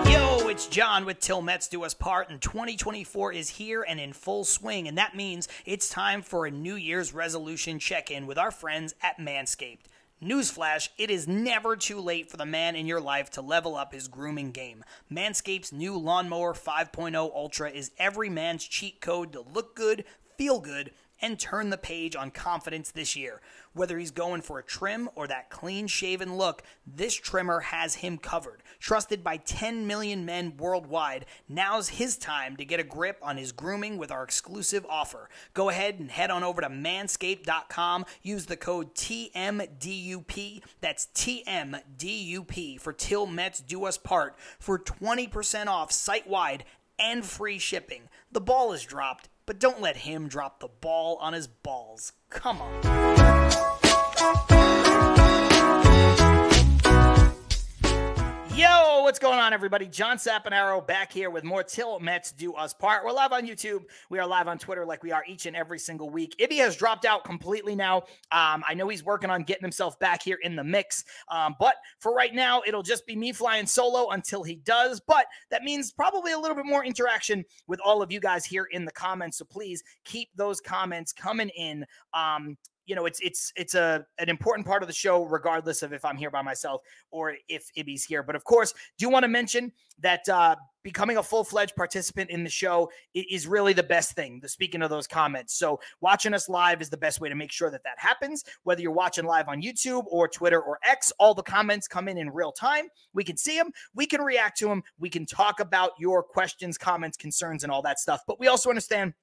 Yo, it's John with Til Mets Do Us Part, and 2024 is here and in full swing, and that means it's time for a New Year's resolution check in with our friends at Manscaped. Newsflash, it is never too late for the man in your life to level up his grooming game. Manscaped's new Lawnmower 5.0 Ultra is every man's cheat code to look good, feel good, and turn the page on confidence this year. Whether he's going for a trim or that clean shaven look, this trimmer has him covered. Trusted by 10 million men worldwide, now's his time to get a grip on his grooming with our exclusive offer. Go ahead and head on over to manscaped.com. Use the code TMDUP. That's TMDUP for Til Mets Do Us Part for 20% off site wide and free shipping. The ball is dropped but don't let him drop the ball on his balls. Come on. What's going on, everybody? John Saponaro back here with more Til Mets Do Us Part. We're live on YouTube. We are live on Twitter like we are each and every single week. Ibby has dropped out completely now. Um, I know he's working on getting himself back here in the mix. Um, but for right now, it'll just be me flying solo until he does. But that means probably a little bit more interaction with all of you guys here in the comments. So please keep those comments coming in. Um, you know, it's it's it's a an important part of the show, regardless of if I'm here by myself or if Ibby's here. But of course, do want to mention that uh, becoming a full fledged participant in the show is really the best thing. The speaking of those comments, so watching us live is the best way to make sure that that happens. Whether you're watching live on YouTube or Twitter or X, all the comments come in in real time. We can see them, we can react to them, we can talk about your questions, comments, concerns, and all that stuff. But we also understand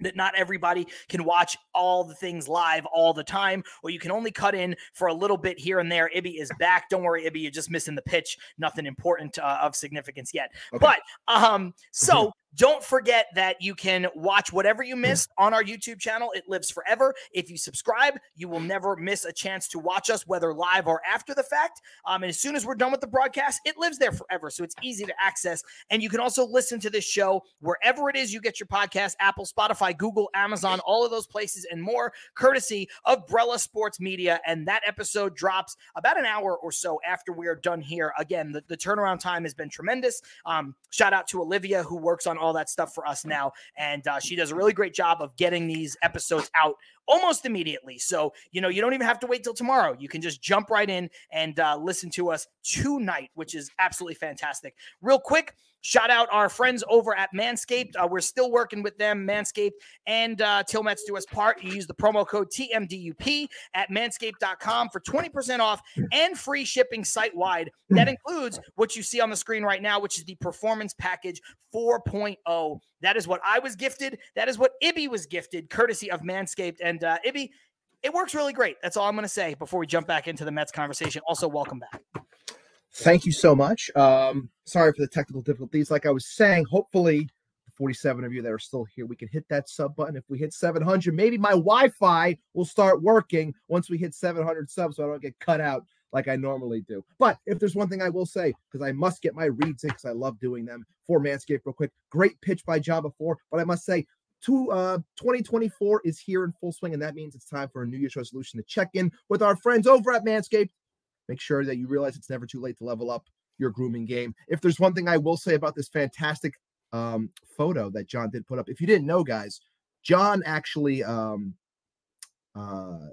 that not everybody can watch all the things live all the time, or you can only cut in for a little bit here and there. Ibby is back. Don't worry, Ibby, you're just missing the pitch. Nothing important uh, of significance yet. Okay. But um, so don't forget that you can watch whatever you missed on our YouTube channel. It lives forever. If you subscribe, you will never miss a chance to watch us, whether live or after the fact. Um, and as soon as we're done with the broadcast, it lives there forever. So it's easy to access. And you can also listen to this show wherever it is you get your podcast Apple, Spotify, Google, Amazon, all of those places and more, courtesy of Brella Sports Media. And that episode drops about an hour or so after we are done here. Again, the, the turnaround time has been tremendous. Um, shout out to Olivia, who works on all that stuff for us now. And uh, she does a really great job of getting these episodes out almost immediately. So, you know, you don't even have to wait till tomorrow. You can just jump right in and uh, listen to us tonight, which is absolutely fantastic. Real quick, Shout out our friends over at Manscaped. Uh, we're still working with them, Manscaped and uh, Til Mets Do Us Part. You use the promo code TMDUP at manscaped.com for 20% off and free shipping site wide. That includes what you see on the screen right now, which is the Performance Package 4.0. That is what I was gifted. That is what Ibby was gifted, courtesy of Manscaped. And uh, Ibby, it works really great. That's all I'm going to say before we jump back into the Mets conversation. Also, welcome back. Thank you so much. Um, sorry for the technical difficulties. Like I was saying, hopefully, 47 of you that are still here, we can hit that sub button. If we hit 700, maybe my Wi Fi will start working once we hit 700 subs so I don't get cut out like I normally do. But if there's one thing I will say, because I must get my reads in because I love doing them for Manscaped real quick. Great pitch by John before, but I must say, to, uh, 2024 is here in full swing, and that means it's time for a New Year's resolution to check in with our friends over at Manscaped Make sure that you realize it's never too late to level up your grooming game. If there's one thing I will say about this fantastic um, photo that John did put up, if you didn't know, guys, John actually um, uh,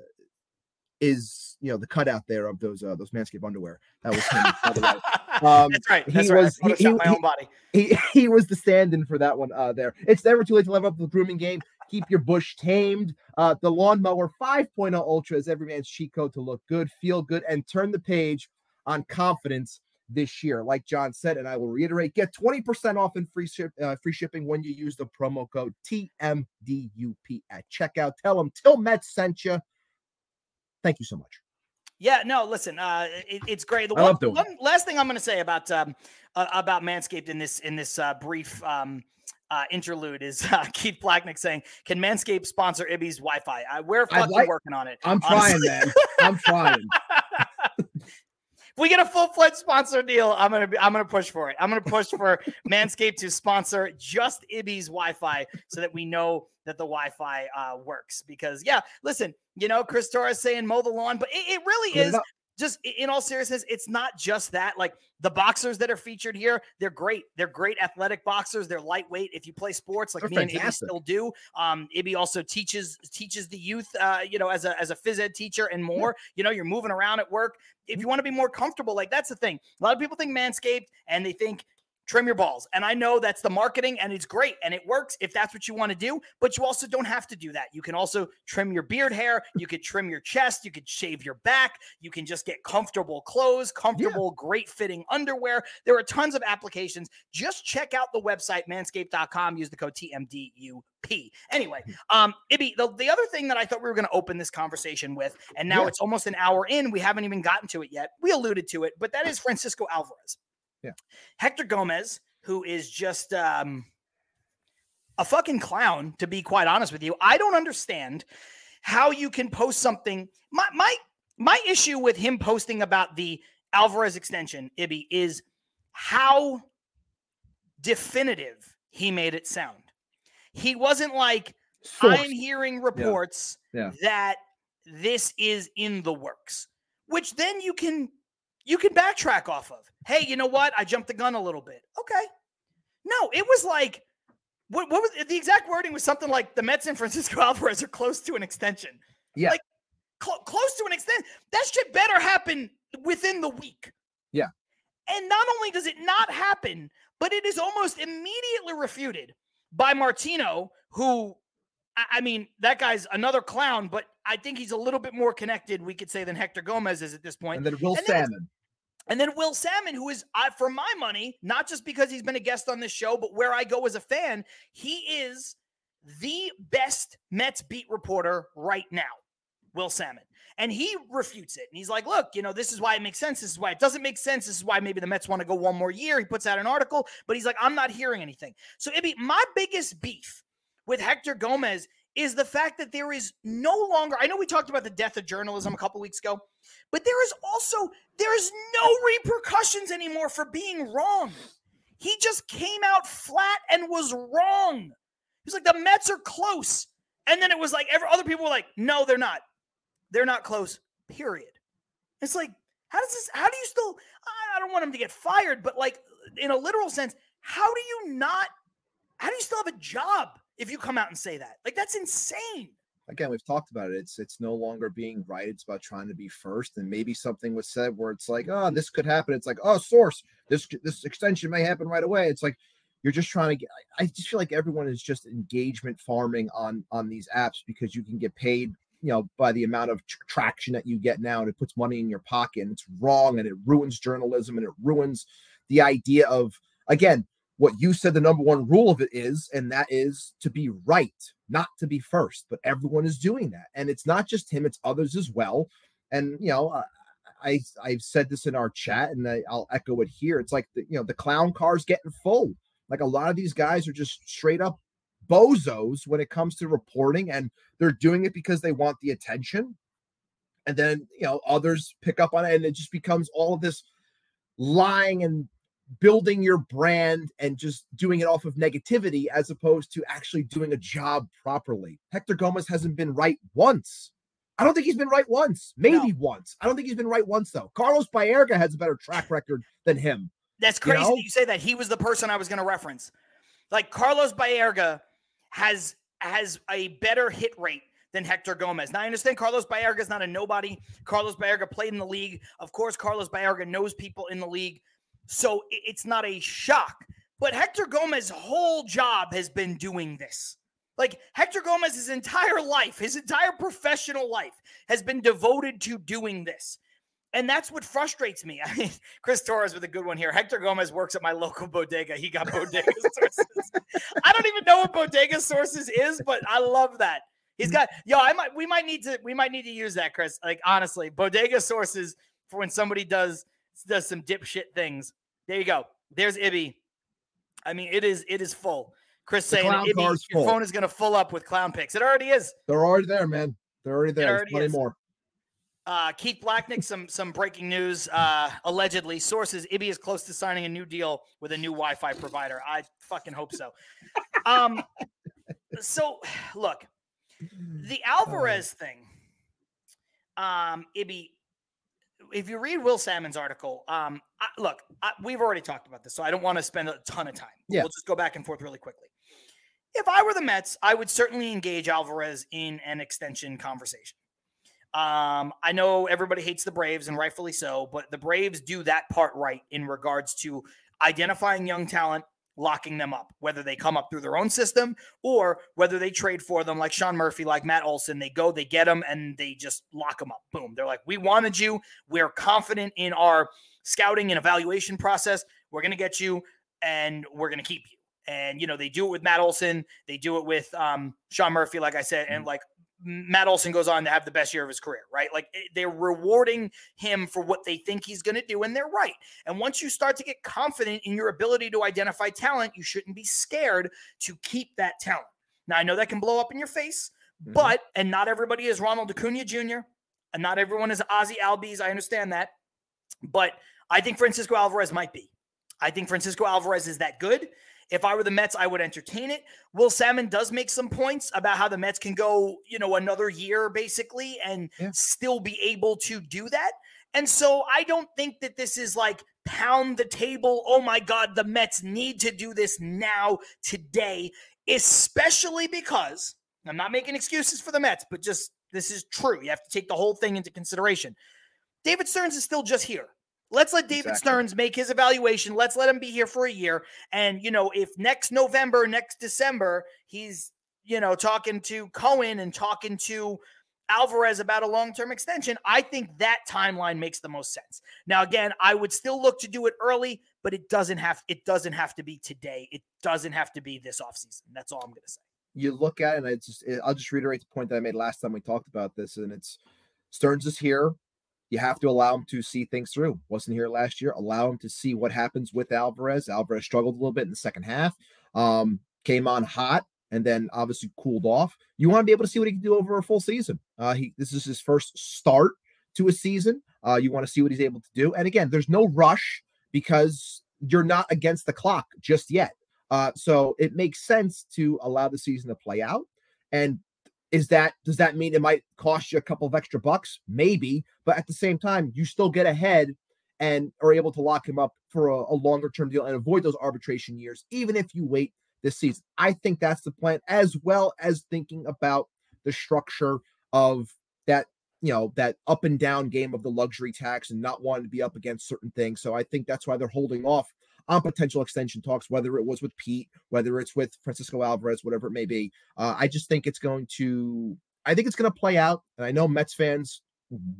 is you know the cutout there of those uh, those Manscaped underwear. That was him. Um, That's right. That's he right. was he, he, my own body. He, he was the stand-in for that one uh, there. It's never too late to level up the grooming game. Keep your bush tamed. Uh, the Lawnmower 5.0 Ultra is every man's cheat code to look good, feel good, and turn the page on confidence this year. Like John said, and I will reiterate, get 20% off and free ship, uh, free shipping when you use the promo code TMDUP at checkout. Tell them Til Mets sent you. Thank you so much. Yeah, no, listen, uh, it, it's great. The one, one, last thing I'm going to say about um, uh, about Manscaped in this in this uh, brief um, uh, interlude is uh, Keith Blacknick saying, "Can Manscaped sponsor Ibby's Wi-Fi? I, we're fucking like, working on it. I'm trying, man. I'm trying. if we get a full fledged sponsor deal, I'm gonna be, I'm gonna push for it. I'm gonna push for Manscaped to sponsor just Ibby's Wi-Fi so that we know that the Wi-Fi uh, works. Because yeah, listen, you know, Chris Torres saying mow the lawn, but it, it really is just in all seriousness, it's not just that. Like the boxers that are featured here, they're great. They're great athletic boxers. They're lightweight. If you play sports like they're me fantastic. and Ibby still do, um, Ibby also teaches teaches the youth, uh, you know, as a as a phys ed teacher and more. You know, you're moving around at work. If you want to be more comfortable, like that's the thing. A lot of people think Manscaped and they think trim your balls. And I know that's the marketing and it's great and it works if that's what you want to do, but you also don't have to do that. You can also trim your beard hair, you could trim your chest, you could shave your back, you can just get comfortable clothes, comfortable, yeah. great fitting underwear. There are tons of applications. Just check out the website manscaped.com, use the code TMDUP. Anyway, hmm. um, Ibby, the, the other thing that I thought we were going to open this conversation with, and now yeah. it's almost an hour in, we haven't even gotten to it yet. We alluded to it, but that is Francisco Alvarez. Yeah. Hector Gomez, who is just um, a fucking clown, to be quite honest with you. I don't understand how you can post something. My my my issue with him posting about the Alvarez extension, Ibby, is how definitive he made it sound. He wasn't like, Source. I'm hearing reports yeah. Yeah. that this is in the works, which then you can you can backtrack off of. Hey, you know what? I jumped the gun a little bit. Okay. No, it was like what, what was the exact wording was something like the Mets and Francisco Alvarez are close to an extension. Yeah. Like cl- close to an extent. That shit better happen within the week. Yeah. And not only does it not happen, but it is almost immediately refuted by Martino, who, I mean, that guy's another clown, but I think he's a little bit more connected, we could say, than Hector Gomez is at this point. And then Will and Sammon. Then and then Will Sammon, who is, uh, for my money, not just because he's been a guest on this show, but where I go as a fan, he is the best Mets beat reporter right now, Will Sammon. And he refutes it. And he's like, look, you know, this is why it makes sense. This is why it doesn't make sense. This is why maybe the Mets want to go one more year. He puts out an article, but he's like, I'm not hearing anything. So, Ibby, my biggest beef with Hector Gomez is the fact that there is no longer, I know we talked about the death of journalism a couple weeks ago, but there is also, there is no repercussions anymore for being wrong. He just came out flat and was wrong. He's like, the Mets are close. And then it was like, every other people were like, no, they're not. They're not close, period. It's like, how does this, how do you still, I don't want him to get fired, but like in a literal sense, how do you not, how do you still have a job if you come out and say that? Like, that's insane. Again, we've talked about it. It's it's no longer being right. It's about trying to be first, and maybe something was said where it's like, oh, this could happen. It's like, oh, source, this this extension may happen right away. It's like you're just trying to get. I just feel like everyone is just engagement farming on on these apps because you can get paid you know by the amount of tr- traction that you get now and it puts money in your pocket and it's wrong and it ruins journalism and it ruins the idea of again what you said the number one rule of it is and that is to be right not to be first but everyone is doing that. And it's not just him it's others as well. And you know i i've said this in our chat and I, i'll echo it here. It's like the you know the clown car's getting full. Like a lot of these guys are just straight up bozos when it comes to reporting and they're doing it because they want the attention. And then you know others pick up on it and it just becomes all of this lying and building your brand and just doing it off of negativity as opposed to actually doing a job properly hector gomez hasn't been right once i don't think he's been right once maybe no. once i don't think he's been right once though carlos baerga has a better track record than him that's crazy you, know? that you say that he was the person i was going to reference like carlos baerga has has a better hit rate than Hector Gomez. Now I understand Carlos Baerga is not a nobody. Carlos Baerga played in the league. Of course, Carlos Baerga knows people in the league. So it's not a shock. But Hector Gomez's whole job has been doing this. Like Hector Gomez's entire life, his entire professional life has been devoted to doing this. And that's what frustrates me. I mean, Chris Torres with a good one here. Hector Gomez works at my local bodega. He got bodega sources. I don't even know what bodega sources is, but I love that. He's got yo. I might we might need to we might need to use that, Chris. Like honestly, bodega sources for when somebody does does some dipshit things. There you go. There's Ibby. I mean, it is it is full. Chris the saying Ibby, your full. phone is gonna full up with clown pics. It already is. They're already there, man. They're already there. Already plenty is. more. Uh, Keith Blacknick, some some breaking news. Uh, allegedly, sources: Ibby is close to signing a new deal with a new Wi-Fi provider. I fucking hope so. Um, so look, the Alvarez thing. Um, Ibby, if you read Will Sammon's article, um, I, look, I, we've already talked about this, so I don't want to spend a ton of time. Yeah. We'll just go back and forth really quickly. If I were the Mets, I would certainly engage Alvarez in an extension conversation. Um, I know everybody hates the Braves, and rightfully so, but the Braves do that part right in regards to identifying young talent, locking them up, whether they come up through their own system or whether they trade for them, like Sean Murphy, like Matt Olson. They go, they get them, and they just lock them up. Boom. They're like, we wanted you. We're confident in our scouting and evaluation process. We're going to get you, and we're going to keep you. And you know they do it with Matt Olson. They do it with um, Sean Murphy, like I said, and mm-hmm. like Matt Olson goes on to have the best year of his career, right? Like eh, they're rewarding him for what they think he's going to do, and they're right. And once you start to get confident in your ability to identify talent, you shouldn't be scared to keep that talent. Now, I know that can blow up in your face, mm-hmm. but, and not everybody is Ronald Acuna Jr., and not everyone is Ozzie Albies. I understand that. But I think Francisco Alvarez might be. I think Francisco Alvarez is that good. If I were the Mets, I would entertain it. Will Sammon does make some points about how the Mets can go, you know, another year basically and yeah. still be able to do that. And so I don't think that this is like pound the table. Oh my God, the Mets need to do this now, today, especially because I'm not making excuses for the Mets, but just this is true. You have to take the whole thing into consideration. David Stearns is still just here. Let's let David exactly. Stearns make his evaluation. Let's let him be here for a year. And, you know, if next November, next December, he's, you know, talking to Cohen and talking to Alvarez about a long term extension, I think that timeline makes the most sense. Now, again, I would still look to do it early, but it doesn't have it doesn't have to be today. It doesn't have to be this offseason. That's all I'm going to say. You look at it, and I just I'll just reiterate the point that I made last time we talked about this, and it's Stearns is here you have to allow him to see things through. Wasn't here last year. Allow him to see what happens with Alvarez. Alvarez struggled a little bit in the second half. Um, came on hot and then obviously cooled off. You want to be able to see what he can do over a full season. Uh, he this is his first start to a season. Uh, you want to see what he's able to do. And again, there's no rush because you're not against the clock just yet. Uh, so it makes sense to allow the season to play out. And is that does that mean it might cost you a couple of extra bucks? Maybe, but at the same time, you still get ahead and are able to lock him up for a, a longer term deal and avoid those arbitration years, even if you wait this season. I think that's the plan, as well as thinking about the structure of that, you know, that up and down game of the luxury tax and not wanting to be up against certain things. So I think that's why they're holding off on potential extension talks, whether it was with Pete, whether it's with Francisco Alvarez, whatever it may be. Uh, I just think it's going to, I think it's going to play out. And I know Mets fans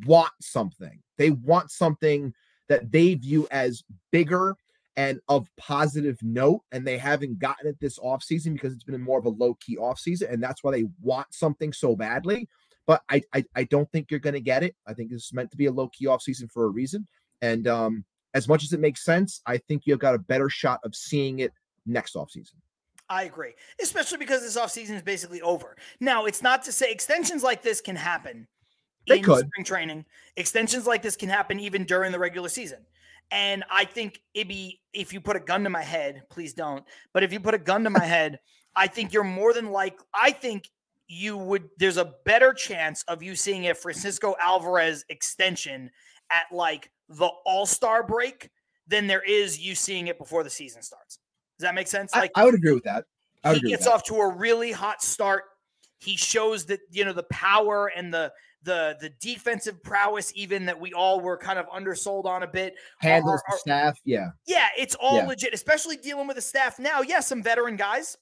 want something. They want something that they view as bigger and of positive note. And they haven't gotten it this offseason because it's been more of a low key offseason. And that's why they want something so badly. But I, I, I don't think you're going to get it. I think it's meant to be a low key offseason for a reason. And um, as much as it makes sense, I think you've got a better shot of seeing it next offseason. I agree, especially because this offseason is basically over. Now, it's not to say extensions like this can happen they in could. spring training. Extensions like this can happen even during the regular season. And I think it'd be if you put a gun to my head, please don't. But if you put a gun to my head, I think you're more than like I think you would there's a better chance of you seeing a Francisco Alvarez extension at like the All Star break than there is you seeing it before the season starts. Does that make sense? Like I, I would agree with that. he gets off to a really hot start. He shows that you know the power and the the the defensive prowess, even that we all were kind of undersold on a bit. Handles the staff, yeah, yeah, it's all yeah. legit, especially dealing with the staff now. Yes, yeah, some veteran guys,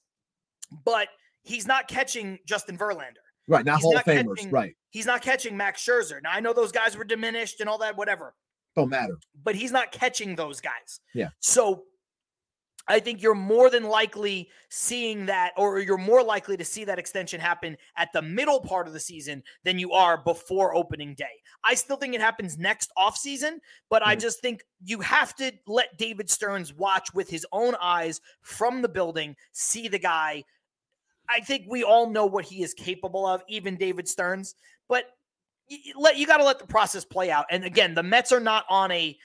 but he's not catching Justin Verlander. Right, not he's Hall of Famers. Catching, right. He's not catching Max Scherzer. Now I know those guys were diminished and all that, whatever. Don't matter. But he's not catching those guys. Yeah. So I think you're more than likely seeing that, or you're more likely to see that extension happen at the middle part of the season than you are before opening day. I still think it happens next offseason, but mm I just think you have to let David Stearns watch with his own eyes from the building, see the guy. I think we all know what he is capable of, even David Stearns, but you, let you got to let the process play out. And again, the Mets are not on a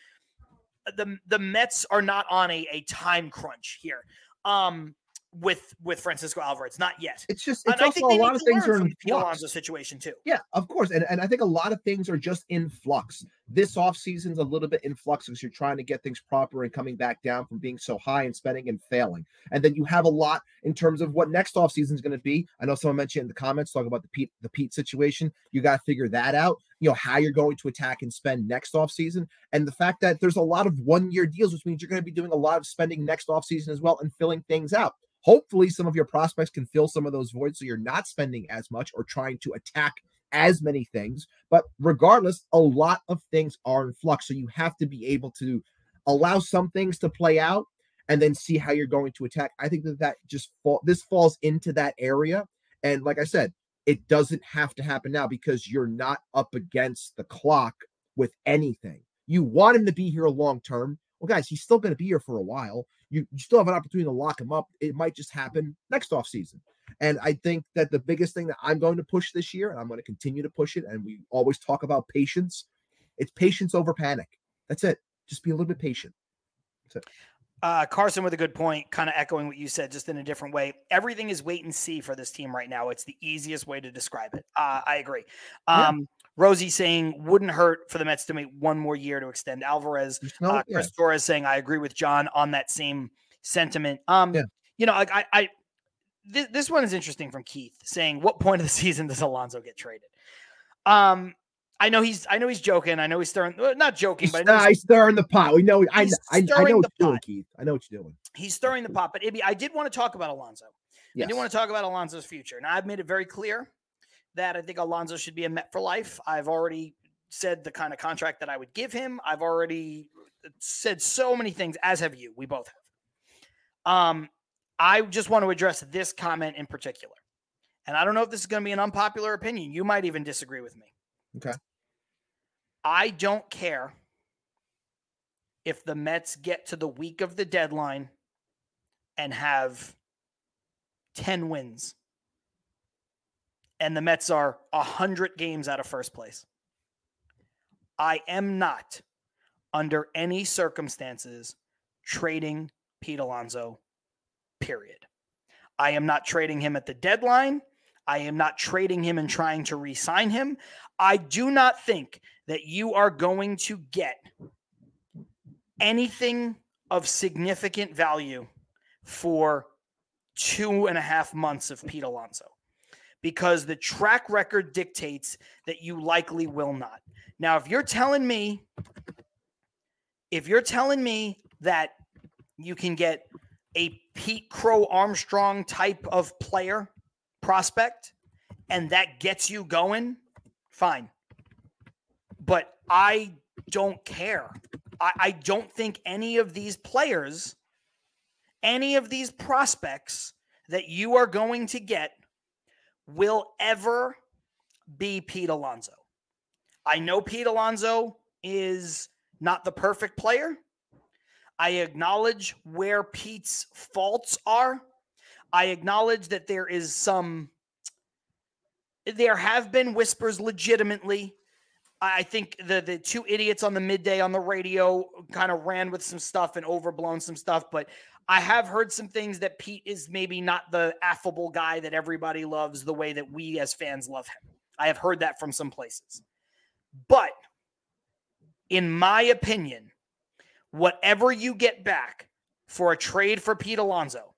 the the Mets are not on a, a time crunch here. Um, with with Francisco Alvarez. Not yet. It's just it's and also a lot of things are in flux. Alonso situation too. Yeah, of course. And and I think a lot of things are just in flux. This off season's a little bit in flux because you're trying to get things proper and coming back down from being so high and spending and failing. And then you have a lot in terms of what next off season is going to be. I know someone mentioned in the comments talking about the Pete the Pete situation. You got to figure that out. You know how you're going to attack and spend next off season, and the fact that there's a lot of one year deals, which means you're going to be doing a lot of spending next off season as well and filling things out. Hopefully, some of your prospects can fill some of those voids so you're not spending as much or trying to attack as many things. But regardless, a lot of things are in flux. So you have to be able to allow some things to play out and then see how you're going to attack. I think that that just fall, this falls into that area. And like I said, it doesn't have to happen now because you're not up against the clock with anything. You want him to be here long term. Well, guys, he's still going to be here for a while you, you still have an opportunity to lock him up. It might just happen next off season. And I think that the biggest thing that I'm going to push this year, and I'm going to continue to push it, and we always talk about patience, it's patience over panic. That's it. Just be a little bit patient. Uh, Carson with a good point, kind of echoing what you said, just in a different way. Everything is wait and see for this team right now. It's the easiest way to describe it. Uh, I agree. Um, yeah. Rosie saying wouldn't hurt for the Mets to make one more year to extend Alvarez. No, uh, Chris yeah. Torres saying I agree with John on that same sentiment. Um, yeah. you know, like I, I th- this one is interesting from Keith saying, "What point of the season does Alonso get traded?" Um, I know he's I know he's joking. I know he's stirring not joking, he's, but nah, he's stirring the pot. We know I, I, I, know what you're doing, Keith. I know what you're doing. He's stirring the pot. But Ibby, I did want to talk about Alonso. Yes. I do want to talk about Alonso's future. Now I've made it very clear that I think Alonso should be a Met for life. I've already said the kind of contract that I would give him. I've already said so many things, as have you. We both have. Um, I just want to address this comment in particular. And I don't know if this is going to be an unpopular opinion. You might even disagree with me. Okay. I don't care if the Mets get to the week of the deadline and have 10 wins and the Mets are 100 games out of first place. I am not, under any circumstances, trading Pete Alonso, period. I am not trading him at the deadline. I am not trading him and trying to re sign him. I do not think that you are going to get anything of significant value for two and a half months of Pete Alonso because the track record dictates that you likely will not. Now, if you're telling me, if you're telling me that you can get a Pete Crow Armstrong type of player prospect and that gets you going, fine. But I don't care. I, I don't think any of these players, any of these prospects that you are going to get will ever be Pete Alonso. I know Pete Alonso is not the perfect player. I acknowledge where Pete's faults are. I acknowledge that there is some, there have been whispers legitimately. I think the the two idiots on the midday on the radio kind of ran with some stuff and overblown some stuff, but I have heard some things that Pete is maybe not the affable guy that everybody loves the way that we as fans love him. I have heard that from some places. But in my opinion, whatever you get back for a trade for Pete Alonso,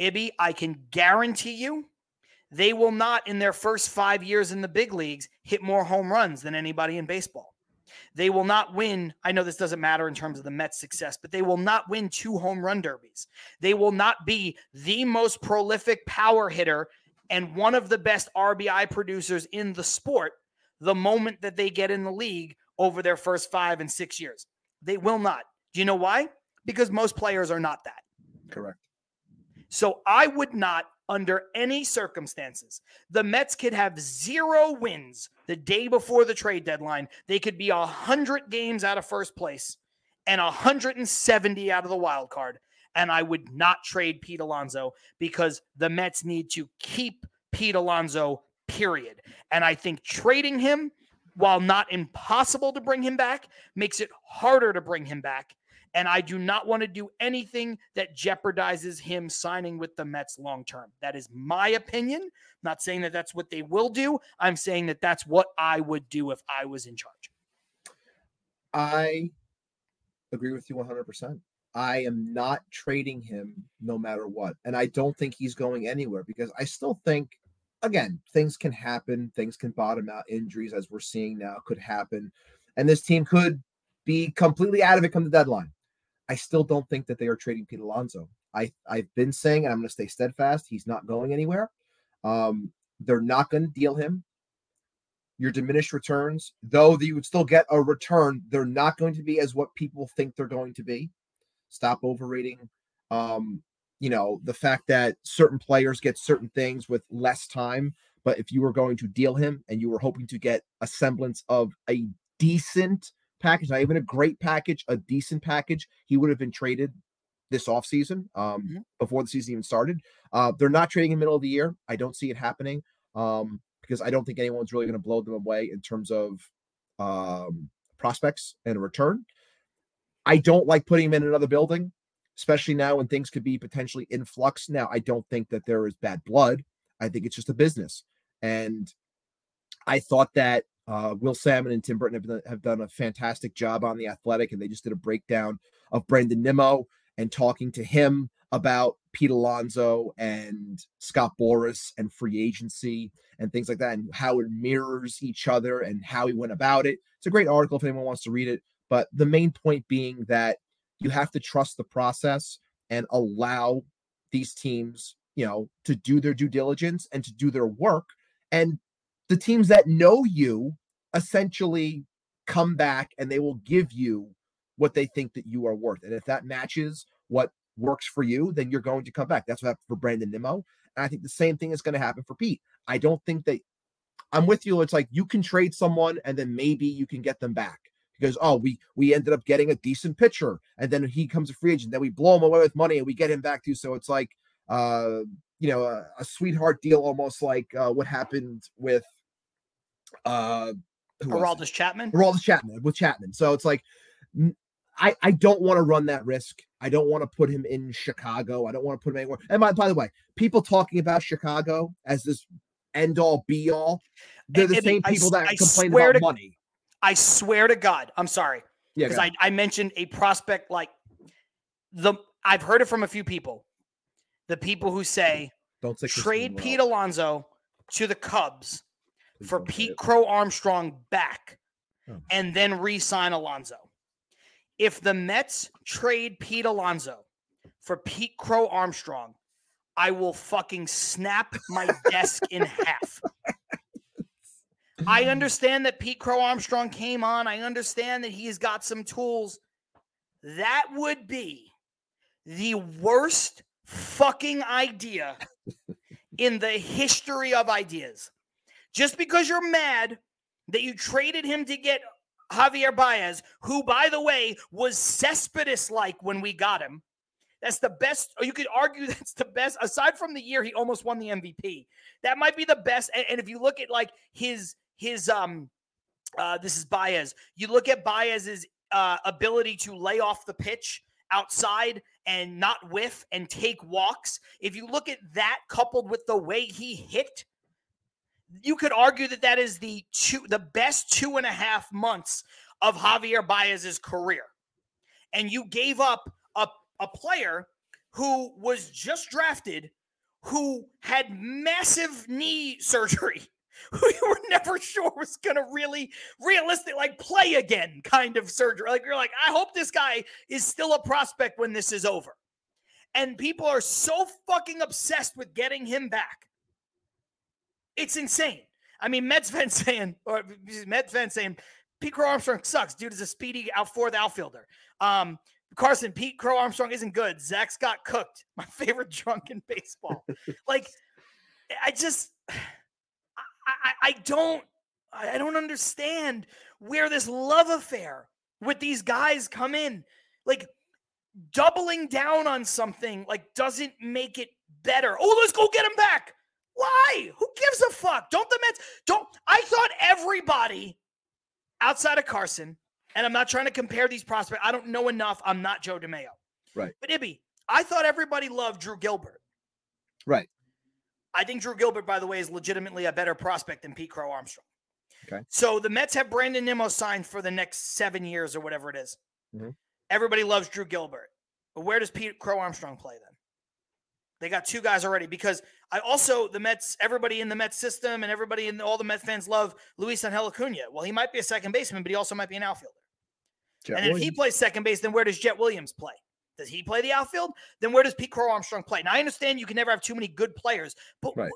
Ibby, I can guarantee you they will not, in their first five years in the big leagues, hit more home runs than anybody in baseball. They will not win. I know this doesn't matter in terms of the Mets' success, but they will not win two home run derbies. They will not be the most prolific power hitter and one of the best RBI producers in the sport the moment that they get in the league over their first five and six years. They will not. Do you know why? Because most players are not that. Correct. So I would not under any circumstances. The Mets could have zero wins the day before the trade deadline. They could be 100 games out of first place and 170 out of the wild card. And I would not trade Pete Alonso because the Mets need to keep Pete Alonso, period. And I think trading him, while not impossible to bring him back, makes it harder to bring him back and I do not want to do anything that jeopardizes him signing with the Mets long term. That is my opinion. I'm not saying that that's what they will do. I'm saying that that's what I would do if I was in charge. I agree with you 100%. I am not trading him no matter what. And I don't think he's going anywhere because I still think, again, things can happen. Things can bottom out. Injuries, as we're seeing now, could happen. And this team could be completely out of it come the deadline. I still don't think that they are trading Pete Alonso. I I've been saying, and I'm going to stay steadfast. He's not going anywhere. Um, they're not going to deal him. Your diminished returns, though you would still get a return, they're not going to be as what people think they're going to be. Stop overrating. Um, you know the fact that certain players get certain things with less time. But if you were going to deal him and you were hoping to get a semblance of a decent package, not even a great package, a decent package, he would have been traded this offseason um, mm-hmm. before the season even started. Uh, they're not trading in the middle of the year. I don't see it happening um, because I don't think anyone's really going to blow them away in terms of um, prospects and a return. I don't like putting him in another building. especially now when things could be potentially in flux. Now, I don't think that there is bad blood. I think it's just a business. And I thought that uh, Will Sammon and Tim Britton have done, have done a fantastic job on the athletic, and they just did a breakdown of Brandon Nimmo and talking to him about Pete Alonso and Scott Boras and free agency and things like that, and how it mirrors each other and how he went about it. It's a great article if anyone wants to read it. But the main point being that you have to trust the process and allow these teams, you know, to do their due diligence and to do their work. And the teams that know you essentially come back and they will give you what they think that you are worth. And if that matches what works for you, then you're going to come back. That's what happened for Brandon Nimmo. And I think the same thing is going to happen for Pete. I don't think that I'm with you. It's like you can trade someone and then maybe you can get them back because oh we we ended up getting a decent pitcher and then he comes a free agent then we blow him away with money and we get him back too so it's like uh you know a, a sweetheart deal almost like uh what happened with uh Aroldis Chapman? Aroldis Chapman with Chapman. So it's like I I don't want to run that risk. I don't want to put him in Chicago. I don't want to put him anywhere. And by, by the way people talking about Chicago as this end all be all they're the and, same people that I complain about to, money. I swear to God, I'm sorry. Yeah. Because I, I mentioned a prospect like the I've heard it from a few people. The people who say don't trade Pete Alonso to the Cubs for Pete Crow Armstrong back oh. and then re-sign Alonso. If the Mets trade Pete Alonso for Pete Crow Armstrong, I will fucking snap my desk in half. I understand that Pete Crow Armstrong came on. I understand that he's got some tools. That would be the worst fucking idea in the history of ideas. Just because you're mad that you traded him to get Javier Baez, who, by the way, was Cespedes like when we got him. That's the best, you could argue that's the best, aside from the year he almost won the MVP. That might be the best. And, and if you look at like his his um uh this is Baez. You look at Baez's uh ability to lay off the pitch outside and not whiff and take walks. If you look at that coupled with the way he hit, you could argue that that is the two the best two and a half months of Javier Baez's career. And you gave up a, a player who was just drafted who had massive knee surgery who you were never sure was going to really realistic like play again kind of surgery. Like you're like, I hope this guy is still a prospect when this is over. And people are so fucking obsessed with getting him back. It's insane. I mean, Mets fans saying, or Mets fans saying, Pete Crow Armstrong sucks. Dude is a speedy out fourth outfielder. Um, Carson, Pete Crow Armstrong isn't good. Zach's got cooked. My favorite drunk in baseball. like, I just I, I don't I don't understand where this love affair with these guys come in. Like doubling down on something like doesn't make it better. Oh, let's go get him back. Why? Who gives a fuck? Don't the Mets don't I thought everybody outside of Carson, and I'm not trying to compare these prospects. I don't know enough. I'm not Joe DeMayo. Right. But Ibby, I thought everybody loved Drew Gilbert. Right. I think Drew Gilbert, by the way, is legitimately a better prospect than Pete Crow Armstrong. Okay. So the Mets have Brandon Nimmo signed for the next seven years or whatever it is. Mm-hmm. Everybody loves Drew Gilbert. But where does Pete Crow Armstrong play then? They got two guys already because I also the Mets, everybody in the Mets system and everybody in all the Mets fans love Luis Angel Acuna. Well, he might be a second baseman, but he also might be an outfielder. Jett and Williams. if he plays second base, then where does Jett Williams play? Does he play the outfield? Then where does Pete Crow Armstrong play? Now I understand you can never have too many good players, but right.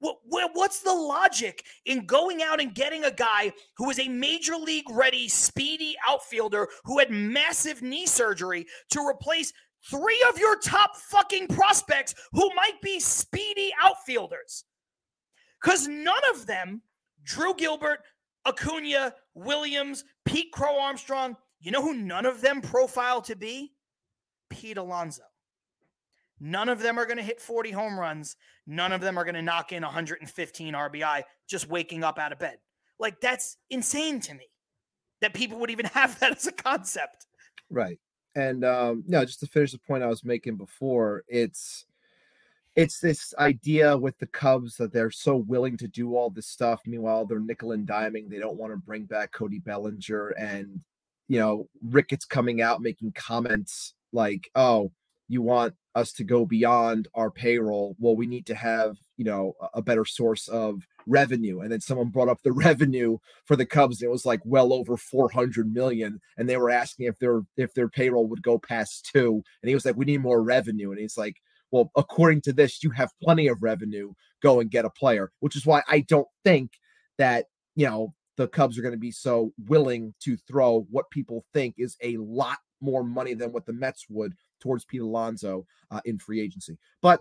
what, what, what's the logic in going out and getting a guy who is a major league ready, speedy outfielder who had massive knee surgery to replace three of your top fucking prospects who might be speedy outfielders? Because none of them, Drew Gilbert, Acuna, Williams, Pete Crow Armstrong, you know who none of them profile to be? Pete Alonso. None of them are going to hit 40 home runs. None of them are going to knock in 115 RBI just waking up out of bed. Like, that's insane to me that people would even have that as a concept. Right. And um, no, just to finish the point I was making before, it's it's this idea with the Cubs that they're so willing to do all this stuff. Meanwhile, they're nickel and diming. They don't want to bring back Cody Bellinger. And, you know, Ricketts coming out making comments like, oh, you want us to go beyond our payroll. Well, we need to have, you know, a better source of revenue. And then someone brought up the revenue for the Cubs. and it was like well over 400 million. And they were asking if their if their payroll would go past two. And he was like, we need more revenue. And he's like, well, according to this, you have plenty of revenue. Go and get a player, which is why I don't think that, you know, the Cubs are going to be so willing to throw what people think is a lot more money than what the Mets would towards Pete Alonso uh, in free agency. But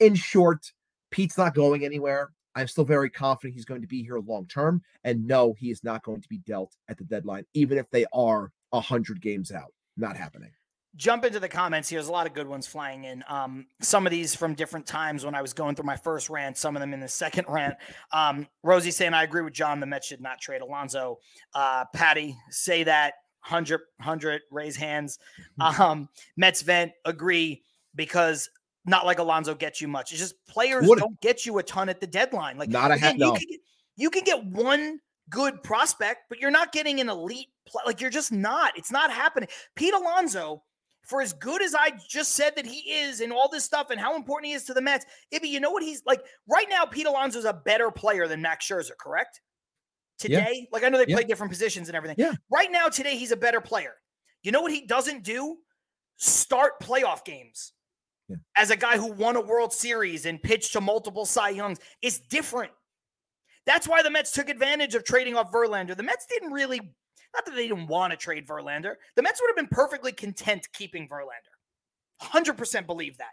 in short, Pete's not going anywhere. I'm still very confident he's going to be here long term. And no, he is not going to be dealt at the deadline, even if they are 100 games out. Not happening jump into the comments here. There's a lot of good ones flying in. Um, some of these from different times when I was going through my first rant, some of them in the second rant. Um, Rosie saying, I agree with John. The Mets should not trade Alonso. Uh, Patty, say that. 100, 100, raise hands. Mm-hmm. Um, Mets vent, agree, because not like Alonso gets you much. It's just players what don't get you a ton at the deadline. Like, not a hat, no. You can, get, you can get one good prospect, but you're not getting an elite. like, you're just not. It's not happening. Pete Alonso, for as good as I just said that he is and all this stuff and how important he is to the Mets, Ibby, you know what he's like right now? Pete Alonso is a better player than Max Scherzer, correct? Today, yeah. like I know they yeah. play different positions and everything. Yeah. Right now, today, he's a better player. You know what he doesn't do? Start playoff games. Yeah. As a guy who won a World Series and pitched to multiple Cy Youngs, it's different. That's why the Mets took advantage of trading off Verlander. The Mets didn't really not that they didn't want to trade Verlander. The Mets would have been perfectly content keeping Verlander. 100% believe that.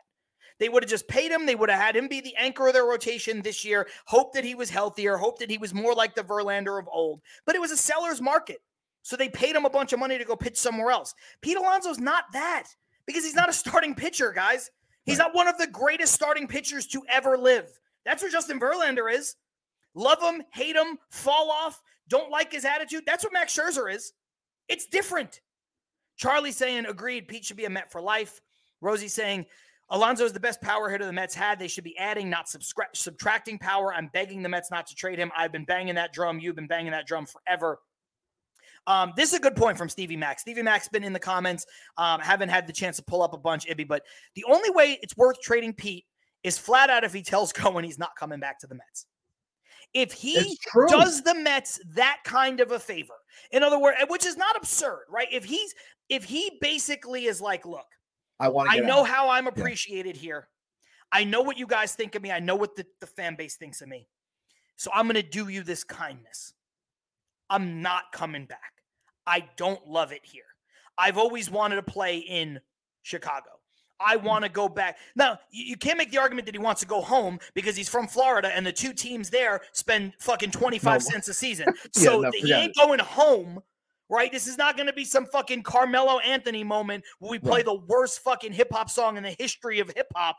They would have just paid him. They would have had him be the anchor of their rotation this year. Hope that he was healthier. Hope that he was more like the Verlander of old. But it was a seller's market. So they paid him a bunch of money to go pitch somewhere else. Pete Alonso's not that because he's not a starting pitcher, guys. He's right. not one of the greatest starting pitchers to ever live. That's what Justin Verlander is. Love him, hate him, fall off, don't like his attitude. That's what Max Scherzer is. It's different. Charlie saying, agreed, Pete should be a Met for life. Rosie saying, Alonso is the best power hitter the Mets had. They should be adding, not subscri- subtracting power. I'm begging the Mets not to trade him. I've been banging that drum. You've been banging that drum forever. Um, this is a good point from Stevie Mack. Stevie Mack's been in the comments. Um, haven't had the chance to pull up a bunch, Ibby, but the only way it's worth trading Pete is flat out if he tells Cohen he's not coming back to the Mets. If he does the Mets that kind of a favor, in other words, which is not absurd, right? If he's if he basically is like, look, I want I know out. how I'm appreciated yeah. here. I know what you guys think of me. I know what the, the fan base thinks of me. So I'm gonna do you this kindness. I'm not coming back. I don't love it here. I've always wanted to play in Chicago. I hmm. want to go back. Now, you can't make the argument that he wants to go home because he's from Florida and the two teams there spend fucking 25 no. cents a season. So yeah, no, he ain't it. going home, right? This is not going to be some fucking Carmelo Anthony moment where we play right. the worst fucking hip hop song in the history of hip hop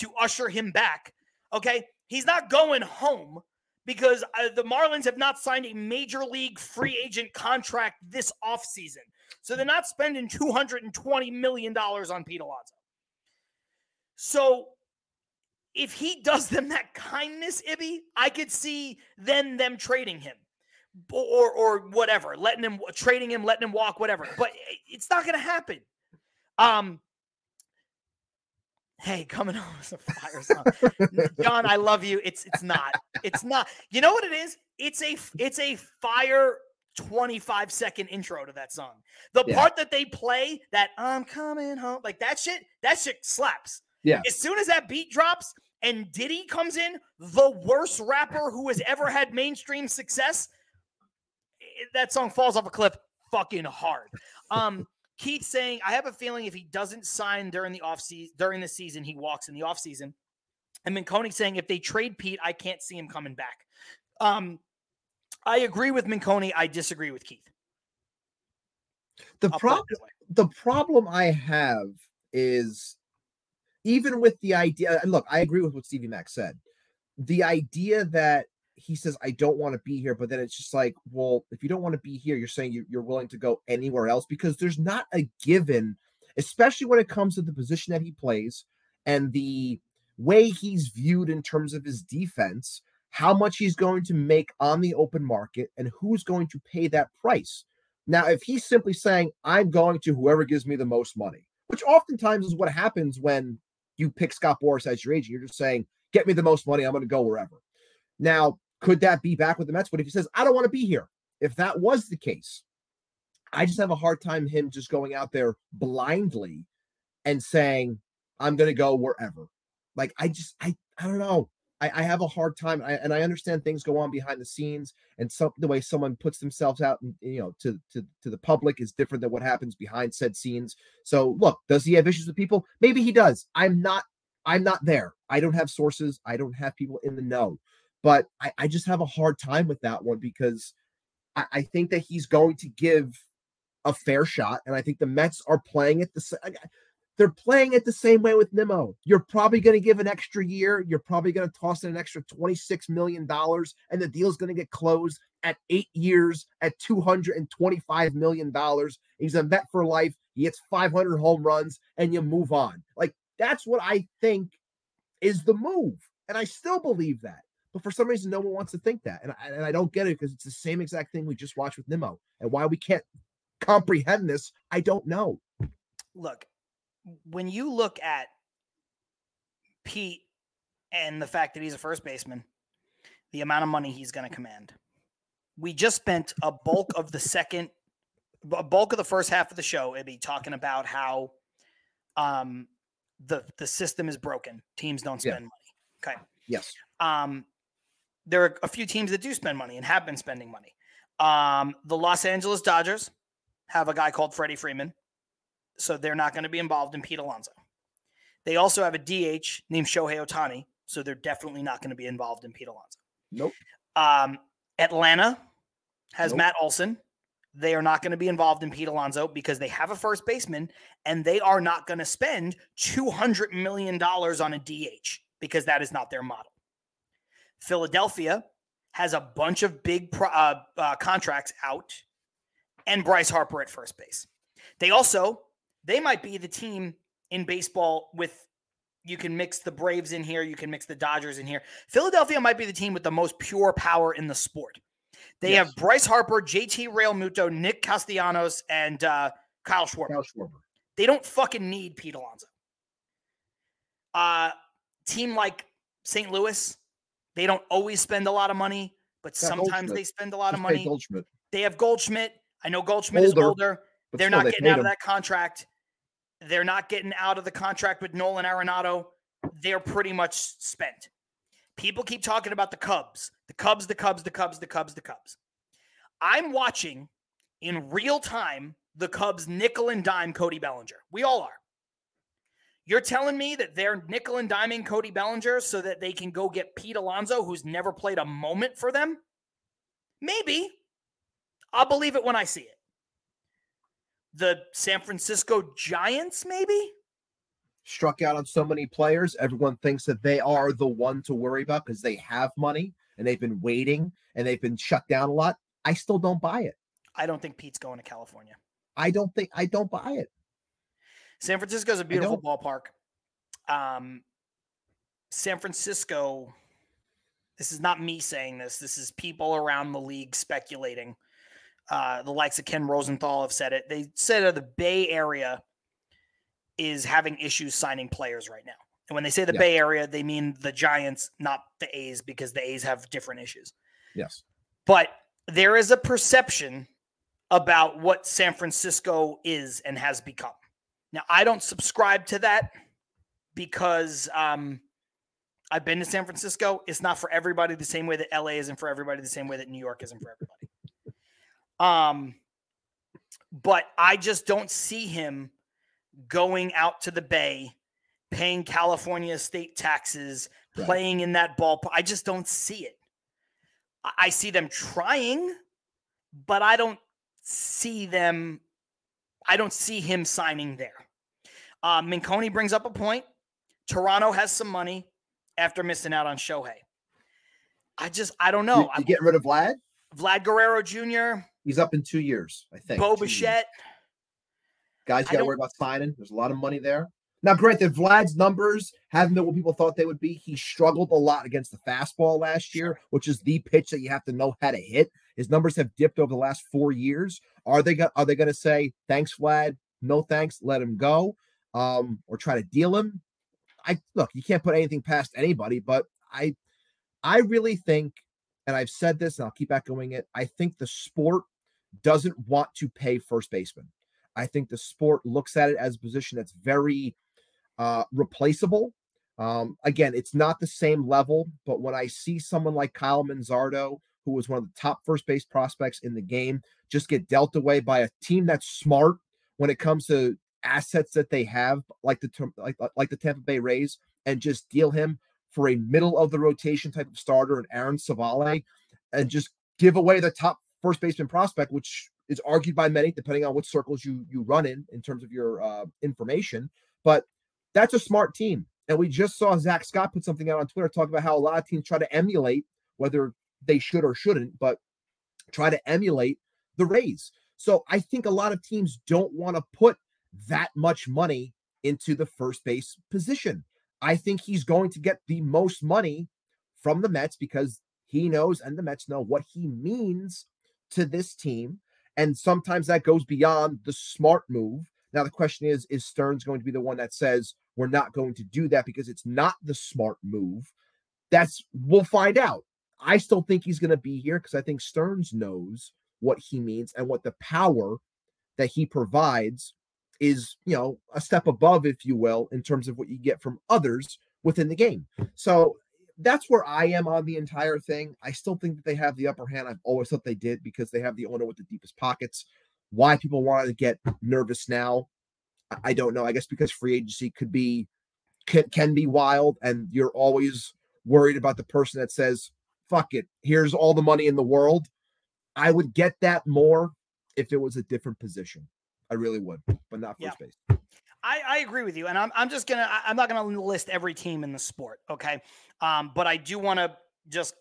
to usher him back. Okay? He's not going home because uh, the Marlins have not signed a major league free agent contract this offseason. So they're not spending $220 million on Pete Alonso. So if he does them that kindness, Ibby, I could see then them trading him or or whatever, letting him trading him, letting him walk, whatever. But it's not going to happen. Um. Hey, coming home with a fire song, John. I love you. It's it's not. It's not. You know what it is? It's a it's a fire 25 second intro to that song. The yeah. part that they play, that I'm coming home, like that shit, that shit slaps. Yeah. As soon as that beat drops and Diddy comes in, the worst rapper who has ever had mainstream success, that song falls off a cliff fucking hard. Um, Keith saying, I have a feeling if he doesn't sign during the off season during the season, he walks in the off season. And Minconi saying, if they trade Pete, I can't see him coming back. Um, I agree with Minconi. I disagree with Keith. The problem, the problem I have is even with the idea, And look, I agree with what Stevie Mack said. The idea that he says, I don't want to be here. But then it's just like, well, if you don't want to be here, you're saying you, are willing to go anywhere else because there's not a given, especially when it comes to the position that he plays and the way he's viewed in terms of his defense, how much he's going to make on the open market, and who's going to pay that price. Now, if he's simply saying, I'm going to whoever gives me the most money, which oftentimes is what happens when you pick Scott Boras as your agent, you're just saying, get me the most money, I'm going to go wherever. Now, could that be back with the Mets? But if he says, I don't want to be here, if that was the case, I just have a hard time him just going out there blindly and saying, I'm going to go wherever. Like, I just, I, I don't know. I, I have a hard time, I, and I understand things go on behind the scenes, and some the way someone puts themselves out, and you know, to to to the public is different than what happens behind said scenes. So, look, does he have issues with people? Maybe he does. I'm not. I'm not there. I don't have sources. I don't have people in the know. But I, I just have a hard time with that one because I, I think that he's going to give a fair shot, and I think the Mets are playing it the same. They're playing it the same way with Nimmo. You're probably going to give an extra year. You're probably going to toss in an extra $26 million, and the deal's going to get closed at eight years at $225 million. He's a Met for life. He hits 500 home runs, and you move on. Like, that's what I think is the move. And I still believe that. But for some reason, no one wants to think that. And I, and I don't get it because it's the same exact thing we just watched with Nimmo. And why we can't comprehend this, I don't know. Look, when you look at Pete and the fact that he's a first baseman, the amount of money he's going to command, we just spent a bulk of the second, a bulk of the first half of the show, it'd be talking about how um, the the system is broken. Teams don't spend yeah. money. Okay. Yes. Um, there are a few teams that do spend money and have been spending money. Um, the Los Angeles Dodgers have a guy called Freddie Freeman, so they're not going to be involved in Pete Alonso. They also have a DH named Shohei Ohtani, so they're definitely not going to be involved in Pete Alonso. Nope. Um, Atlanta has nope. Matt Olson. They are not going to be involved in Pete Alonso because they have a first baseman and they are not going to spend $200 million on a DH because that is not their model. Philadelphia has a bunch of big pro, uh, uh, contracts out and Bryce Harper at first base. They also, they might be the team in baseball with you can mix the Braves in here, you can mix the Dodgers in here. Philadelphia might be the team with the most pure power in the sport. They yes. have Bryce Harper, JT Realmuto, Nick Castellanos, and uh, Kyle Schwarber. Kyle Schwarber. They don't fucking need Pete Alonso. Uh, team like St. Louis, they don't always spend a lot of money, but sometimes they spend a lot Just of money. Goldschmidt. They have Goldschmidt. I know Goldschmidt older, is older. They're not they getting out him. of that contract. They're not getting out of the contract with Nolan Arenado. They're pretty much spent. People keep talking about the Cubs, the Cubs, the Cubs, the Cubs, the Cubs, the Cubs. I'm watching in real time the Cubs nickel and dime Cody Bellinger. We all are. You're telling me that they're nickel and diming Cody Bellinger so that they can go get Pete Alonso, who's never played a moment for them? Maybe. I'll believe it when I see it. The San Francisco Giants, maybe? Struck out on so many players. Everyone thinks that they are the one to worry about because they have money and they've been waiting and they've been shut down a lot. I still don't buy it. I don't think Pete's going to California. I don't think I don't buy it. San Francisco is a beautiful ballpark. Um, San Francisco, this is not me saying this, this is people around the league speculating. Uh, the likes of Ken Rosenthal have said it. They said that the Bay Area is having issues signing players right now. And when they say the yeah. Bay Area, they mean the Giants, not the A's, because the A's have different issues. Yes. But there is a perception about what San Francisco is and has become. Now, I don't subscribe to that because um, I've been to San Francisco. It's not for everybody the same way that LA isn't for everybody, the same way that New York isn't for everybody. Um, but I just don't see him going out to the Bay, paying California state taxes, right. playing in that ballpark. I just don't see it. I see them trying, but I don't see them I don't see him signing there. Uh, Minconi brings up a point. Toronto has some money after missing out on Shohei. I just I don't know. You, you get rid of Vlad? Vlad Guerrero Jr. He's up in two years, I think. Bo Bichette. Guys got to worry about signing. There's a lot of money there. Now, granted, Vlad's numbers haven't been what people thought they would be. He struggled a lot against the fastball last year, which is the pitch that you have to know how to hit. His numbers have dipped over the last four years. Are they are they going to say thanks, Vlad? No thanks, let him go, um, or try to deal him? I look, you can't put anything past anybody, but I, I really think, and I've said this, and I'll keep echoing it. I think the sport doesn't want to pay first baseman. I think the sport looks at it as a position that's very uh, replaceable. Um, again, it's not the same level, but when I see someone like Kyle Manzardo, who was one of the top first base prospects in the game, just get dealt away by a team that's smart when it comes to assets that they have, like the like like the Tampa Bay Rays, and just deal him for a middle of the rotation type of starter and Aaron Civale, and just give away the top first baseman prospect, which is argued by many, depending on what circles you you run in in terms of your uh, information. But that's a smart team. And we just saw Zach Scott put something out on Twitter talking about how a lot of teams try to emulate, whether they should or shouldn't, but try to emulate the Rays. So I think a lot of teams don't want to put that much money into the first base position. I think he's going to get the most money from the Mets because he knows and the Mets know what he means to this team. And sometimes that goes beyond the smart move now, the question is Is Stearns going to be the one that says, we're not going to do that because it's not the smart move? That's, we'll find out. I still think he's going to be here because I think Stearns knows what he means and what the power that he provides is, you know, a step above, if you will, in terms of what you get from others within the game. So that's where I am on the entire thing. I still think that they have the upper hand. I've always thought they did because they have the owner with the deepest pockets. Why people want to get nervous now, I don't know. I guess because free agency could be can, can be wild, and you're always worried about the person that says, "Fuck it, here's all the money in the world." I would get that more if it was a different position. I really would, but not first yeah. base. I, I, agree with you, and I'm I'm just gonna I'm not gonna list every team in the sport, okay? Um, but I do want to just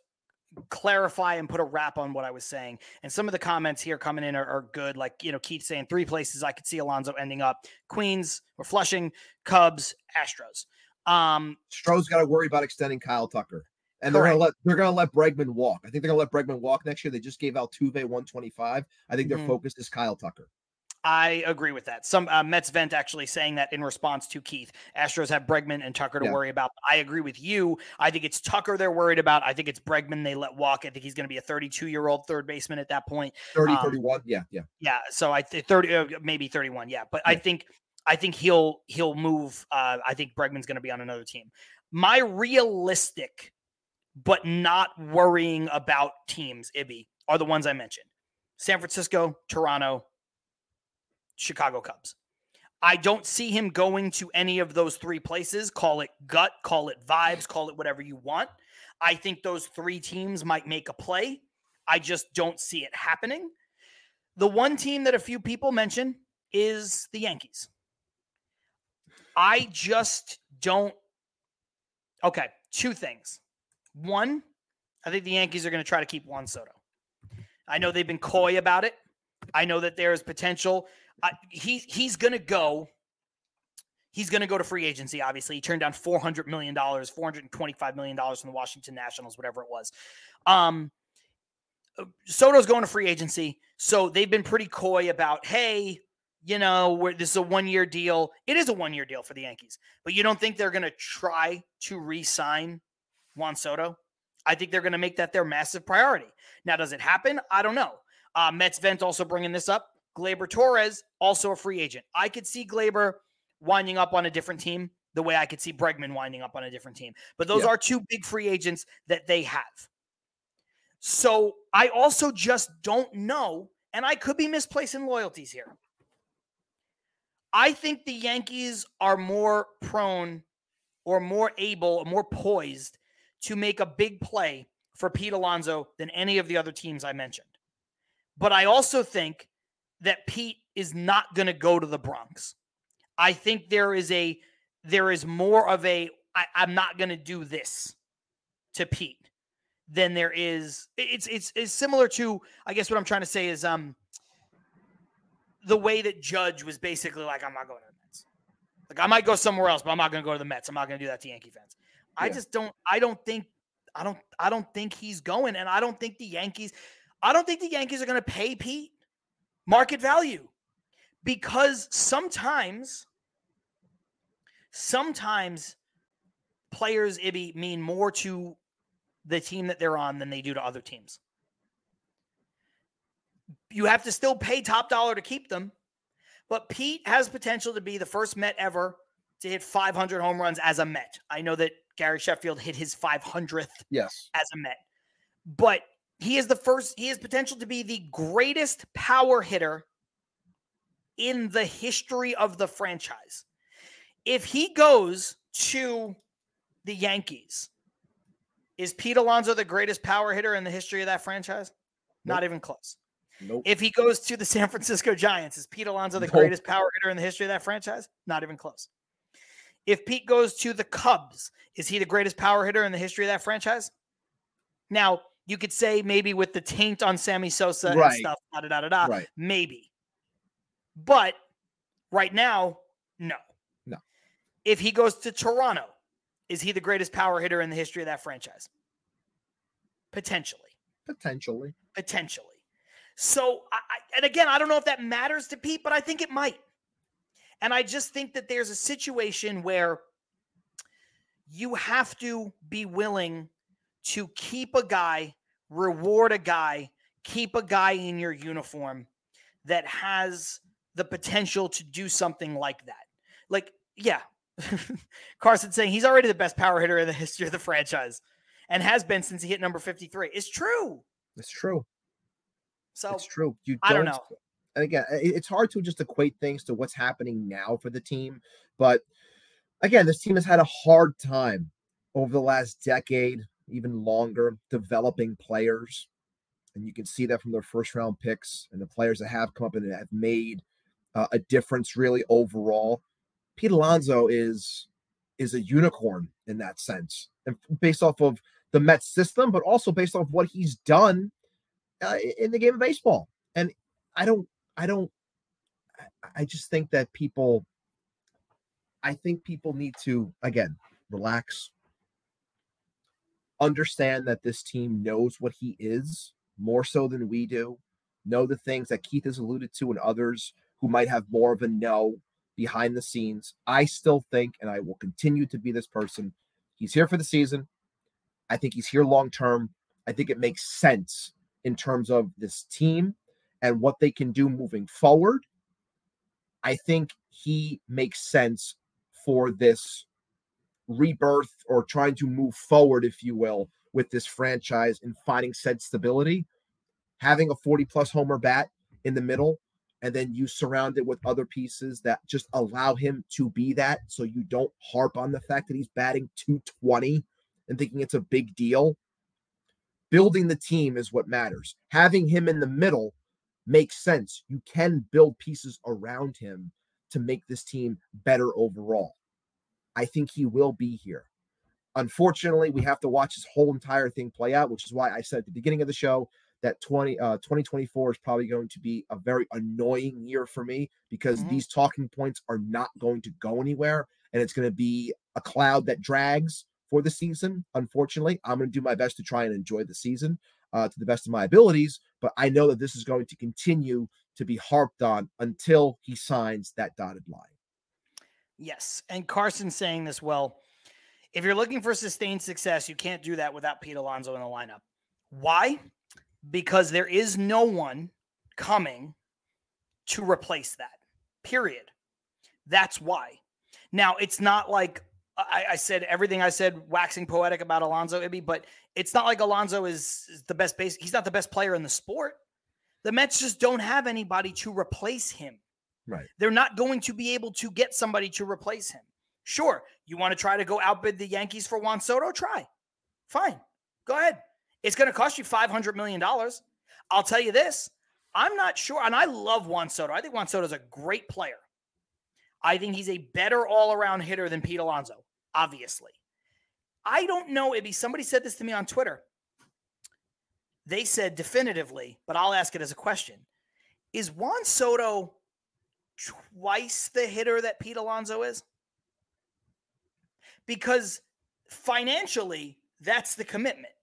clarify and put a wrap on what I was saying. And some of the comments here coming in are, are, good. Like, you know, Keith saying three places I could see Alonso ending up Queens or Flushing, Cubs, Astros. Um Stroh's got to worry about extending Kyle Tucker. And they're gonna let they're gonna let Bregman walk. I think they're gonna let Bregman walk next year. They just gave Altuve 125. I think their mm-hmm. focus is Kyle Tucker. I agree with that. Some uh, Mets vent actually saying that in response to Keith. Astros have Bregman and Tucker to yeah. worry about. I agree with you. I think it's Tucker they're worried about. I think it's Bregman they let walk. I think he's going to be a 32 year old third baseman at that point. 30, um, 31. Yeah, yeah, yeah. So I think 30, uh, maybe 31. Yeah, but yeah. I think I think he'll he'll move. Uh, I think Bregman's going to be on another team. My realistic, but not worrying about teams, Ibby, are the ones I mentioned: San Francisco, Toronto, Chicago Cubs. I don't see him going to any of those three places. Call it gut, call it vibes, call it whatever you want. I think those three teams might make a play. I just don't see it happening. The one team that a few people mention is the Yankees. I just don't. Okay, two things. One, I think the Yankees are going to try to keep Juan Soto. I know they've been coy about it. I know that there is potential he he's gonna go. He's going to go to free agency. Obviously, he turned down four hundred million dollars, four hundred twenty-five million dollars from the Washington Nationals, whatever it was. Um, Soto's going to free agency, so they've been pretty coy about, hey, you know, this is a one-year deal. It is a one-year deal for the Yankees, but you don't think they're going to try to re-sign Juan Soto? I think they're going to make that their massive priority. Now, does it happen? I don't know. Uh, Mets vent also bringing this up. Gleyber Torres, also a free agent. I could see Gleyber winding up on a different team the way I could see Bregman winding up on a different team. But those yeah. are two big free agents that they have. So I also just don't know, and I could be misplacing loyalties here. I think the Yankees are more prone or more able, or more poised to make a big play for Pete Alonso than any of the other teams I mentioned. But I also think that Pete is not going to go to the Bronx. I think there is a there is more of a I, I'm not going to do this to Pete than there is. It's it's it's similar to I guess what I'm trying to say is um the way that Judge was basically like I'm not going to the Mets. Like I might go somewhere else, but I'm not going to go to the Mets. I'm not going to do that to Yankee fans. Yeah. I just don't. I don't think. I don't. I don't think he's going, and I don't think the Yankees. I don't think the Yankees are going to pay Pete market value because sometimes, sometimes players Ibby mean more to the team that they're on than they do to other teams. You have to still pay top dollar to keep them, but Pete has potential to be the first Met ever to hit 500 home runs as a Met. I know that Gary Sheffield hit his 500th yes as a Met, but he is the first. He has potential to be the greatest power hitter in the history of the franchise. If he goes to the Yankees, is Pete Alonso the greatest power hitter in the history of that franchise? Nope. Not even close. Nope. If he goes to the San Francisco Giants, is Pete Alonso the nope. greatest power hitter in the history of that franchise? Not even close. If Pete goes to the Cubs, is he the greatest power hitter in the history of that franchise? Now, you could say maybe with the taint on Sammy Sosa right. and stuff, da da da da. Right. Maybe. But right now, no. No. If he goes to Toronto, is he the greatest power hitter in the history of that franchise? Potentially. Potentially. Potentially. So, I, and again, I don't know if that matters to Pete, but I think it might. And I just think that there's a situation where you have to be willing to keep a guy, reward a guy, keep a guy in your uniform that has the potential to do something like that. Like, yeah, Carson saying he's already the best power hitter in the history of the franchise and has been since he hit number 53. It's true. It's true. So it's true. You don't, I don't know. And again, it's hard to just equate things to what's happening now for the team. But again, this team has had a hard time over the last decade, even longer, developing players. And you can see that from their first round picks and the players that have come up and have made uh, a difference really overall. Pete Alonso is is a unicorn in that sense, and based off of the Mets system, but also based off what he's done uh, in the game of baseball. And I don't, I don't, I just think that people, I think people need to again relax, understand that this team knows what he is more so than we do, know the things that Keith has alluded to and others who might have more of a no behind the scenes. I still think, and I will continue to be this person, he's here for the season. I think he's here long term. I think it makes sense in terms of this team and what they can do moving forward. I think he makes sense for this rebirth or trying to move forward, if you will, with this franchise and finding said stability. Having a 40 plus homer bat in the middle and then you surround it with other pieces that just allow him to be that so you don't harp on the fact that he's batting 220 and thinking it's a big deal building the team is what matters having him in the middle makes sense. You can build pieces around him to make this team better overall. I think he will be here. Unfortunately we have to watch this whole entire thing play out which is why i said at the beginning of the show that 20 uh 2024 is probably going to be a very annoying year for me because mm-hmm. these talking points are not going to go anywhere and it's going to be a cloud that drags for the season unfortunately. I'm going to do my best to try and enjoy the season uh, to the best of my abilities but i know that this is going to continue to be harped on until he signs that dotted line yes and carson saying this well if you're looking for sustained success you can't do that without pete alonso in the lineup why because there is no one coming to replace that. Period. That's why. Now, it's not like I, I, said everything I said waxing poetic about Alonso Ibby, but it's not like Alonso is, is the best base. He's not the best player in the sport. The Mets just don't have anybody to replace him. Right. They're not going to be able to get somebody to replace him. Sure, you want to try to go outbid the Yankees for Juan Soto? Try. Fine. Go ahead. It's going to cost you $500 million. I'll tell you this I'm not sure. And I love Juan Soto. I think Juan Soto is a great player. I think he's a better all around hitter than Pete Alonso, obviously. I don't know if somebody said this to me on Twitter. they said definitively, but I'll ask it as a question: Is Juan Soto twice the hitter that Pete Alonso is? Because financially, that's the commitment.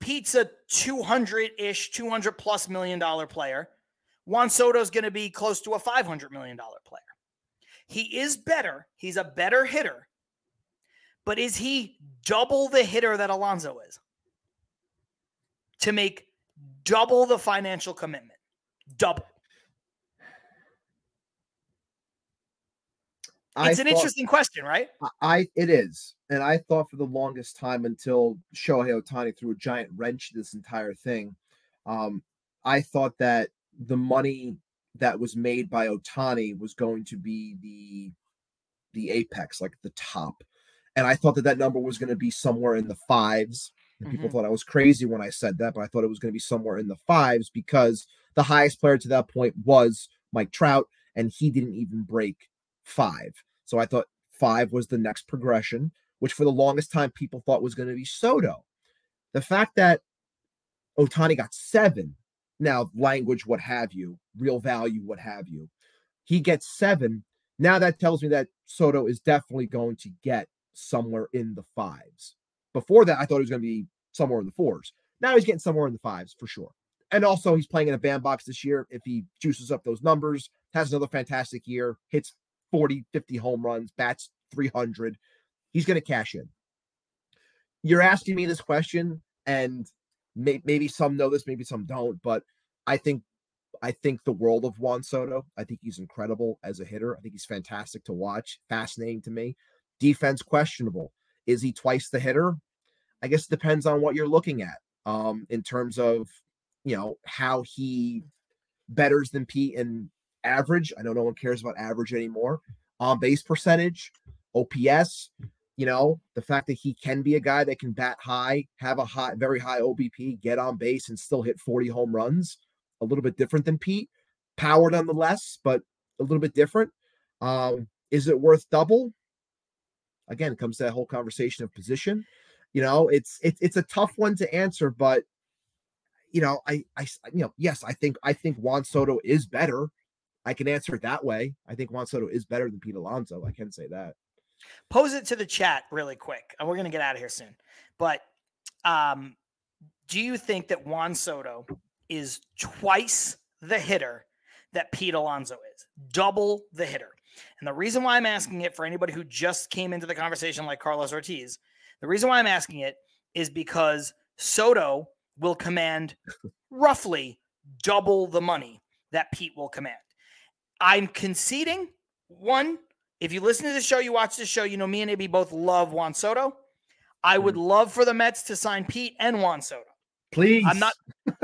Pete's a 200 ish, 200 plus million dollar player. Juan Soto's going to be close to a $500 million player. He is better. He's a better hitter. But is he double the hitter that Alonso is? To make double the financial commitment. Double. It's an thought, interesting question, right? I it is, and I thought for the longest time until Shohei Ohtani threw a giant wrench this entire thing. Um, I thought that the money that was made by Ohtani was going to be the the apex, like the top, and I thought that that number was going to be somewhere in the fives. Mm-hmm. People thought I was crazy when I said that, but I thought it was going to be somewhere in the fives because the highest player to that point was Mike Trout, and he didn't even break five. So I thought five was the next progression, which for the longest time people thought was going to be Soto. The fact that Ohtani got seven, now language, what have you, real value, what have you, he gets seven. Now that tells me that Soto is definitely going to get somewhere in the fives. Before that, I thought he was going to be somewhere in the fours. Now he's getting somewhere in the fives for sure. And also, he's playing in a bandbox this year. If he juices up those numbers, has another fantastic year, hits 40, 50 home runs, bats 300. He's going to cash in. You're asking me this question, and may, maybe some know this, maybe some don't, but I think I think the world of Juan Soto. I think he's incredible as a hitter. I think he's fantastic to watch, fascinating to me. Defense questionable. Is he twice the hitter? I guess it depends on what you're looking at. Um, in terms of you know how he betters than Pete and average. I know no one cares about average anymore. On base percentage, OPS, you know, the fact that he can be a guy that can bat high, have a high, very high OBP, get on base, and still hit 40 home runs, a little bit different than Pete. Power nonetheless, but a little bit different. Um, is it worth double? Again, it comes to that whole conversation of position. You know, it's it, it's a tough one to answer, but you know, I I you know, yes, I think I think Juan Soto is better. I can answer it that way. I think Juan Soto is better than Pete Alonso. I can say that. Pose it to the chat really quick, and we're going to get out of here soon. But um, do you think that Juan Soto is twice the hitter that Pete Alonso is? Double the hitter. And the reason why I'm asking it for anybody who just came into the conversation, like Carlos Ortiz, the reason why I'm asking it is because Soto will command roughly double the money that Pete will command. I'm conceding one. If you listen to the show, you watch the show, you know me and Ibby both love Juan Soto. I would mm. love for the Mets to sign Pete and Juan Soto. Please. I'm not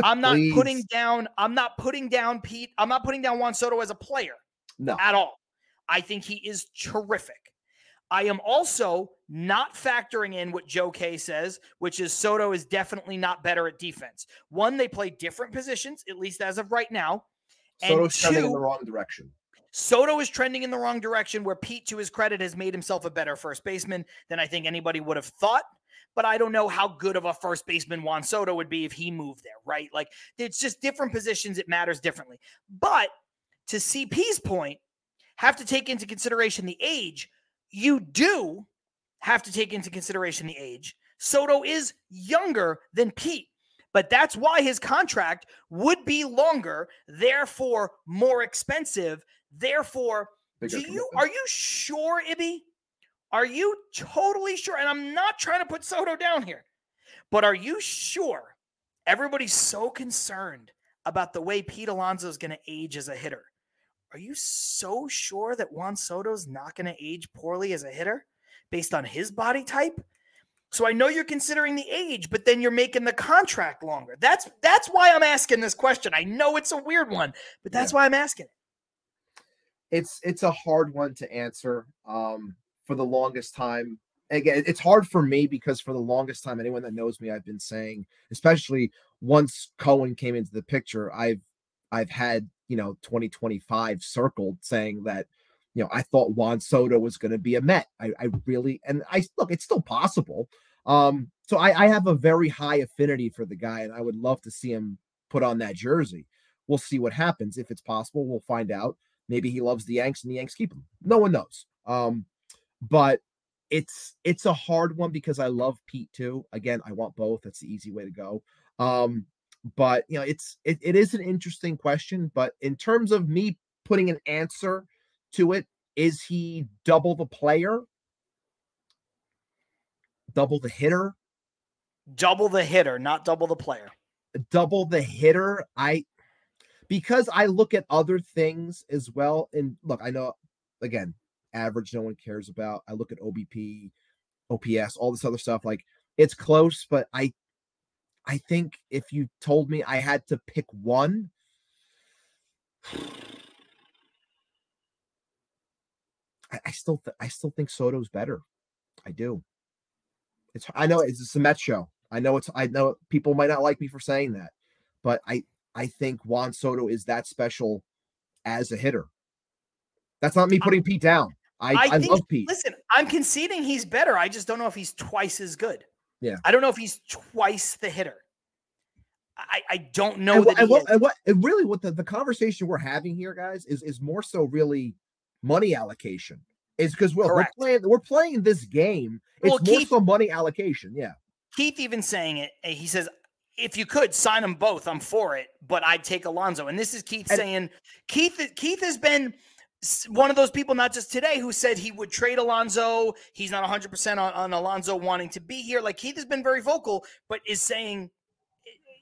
I'm not putting down I'm not putting down Pete. I'm not putting down Juan Soto as a player. No. At all. I think he is terrific. I am also not factoring in what Joe K says, which is Soto is definitely not better at defense. One, they play different positions, at least as of right now. Soto's two, trending in the wrong direction. Soto is trending in the wrong direction, where Pete, to his credit, has made himself a better first baseman than I think anybody would have thought. But I don't know how good of a first baseman Juan Soto would be if he moved there, right? Like it's just different positions, it matters differently. But to CP's point, have to take into consideration the age. You do have to take into consideration the age. Soto is younger than Pete but that's why his contract would be longer, therefore more expensive. Therefore, Bigger do you commitment. are you sure, Ibby? Are you totally sure? And I'm not trying to put Soto down here, but are you sure? Everybody's so concerned about the way Pete Alonso is going to age as a hitter. Are you so sure that Juan Soto's not going to age poorly as a hitter based on his body type? So I know you're considering the age, but then you're making the contract longer. That's that's why I'm asking this question. I know it's a weird one, but that's yeah. why I'm asking it. It's it's a hard one to answer. Um, for the longest time, again, it's hard for me because for the longest time, anyone that knows me, I've been saying, especially once Cohen came into the picture, I've I've had you know 2025 circled saying that you know, I thought Juan Soto was going to be a Met. I, I, really, and I look, it's still possible. Um, so I, I have a very high affinity for the guy, and I would love to see him put on that jersey. We'll see what happens. If it's possible, we'll find out. Maybe he loves the Yanks and the Yanks keep him. No one knows. Um, but it's it's a hard one because I love Pete too. Again, I want both. That's the easy way to go. Um, but you know, it's it, it is an interesting question. But in terms of me putting an answer to it, is he double the player? Double the hitter? Double the hitter, not double the player. Double the hitter. I because I look at other things as well. And look, I know again, average no one cares about. I look at OBP, OPS, all this other stuff. Like it's close, but I I think if you told me I had to pick one, I, I still th- I still think Soto's better. I do. It's I know it's a Met show. I know it's I know people might not like me for saying that, but I I think Juan Soto is that special as a hitter. That's not me putting Pete down. I, I, I think, love Pete. Listen, I'm conceding he's better. I just don't know if he's twice as good. Yeah. I don't know if he's twice the hitter. I, I don't know and, that. And what, and what really what the, the conversation we're having here, guys, is is more so really money allocation. Is because we're, we're playing we're playing this game. It's well, more Keith, so money allocation. Yeah. Keith even saying it. He says, if you could sign them both, I'm for it, but I'd take Alonso. And this is Keith and, saying Keith Keith has been one of those people, not just today, who said he would trade Alonso. He's not 100% on, on Alonso wanting to be here. Like Keith has been very vocal, but is saying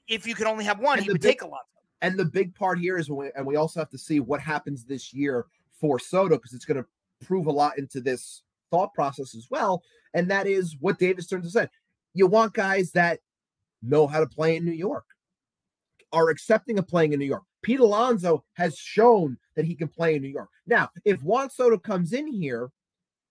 if you could only have one, he would big, take Alonso. And the big part here is, when we, and we also have to see what happens this year for Soto because it's going to prove a lot into this thought process as well. And that is what David Stearns has said. You want guys that know how to play in New York, are accepting of playing in New York. Pete Alonso has shown that he can play in New York. Now, if Juan Soto comes in here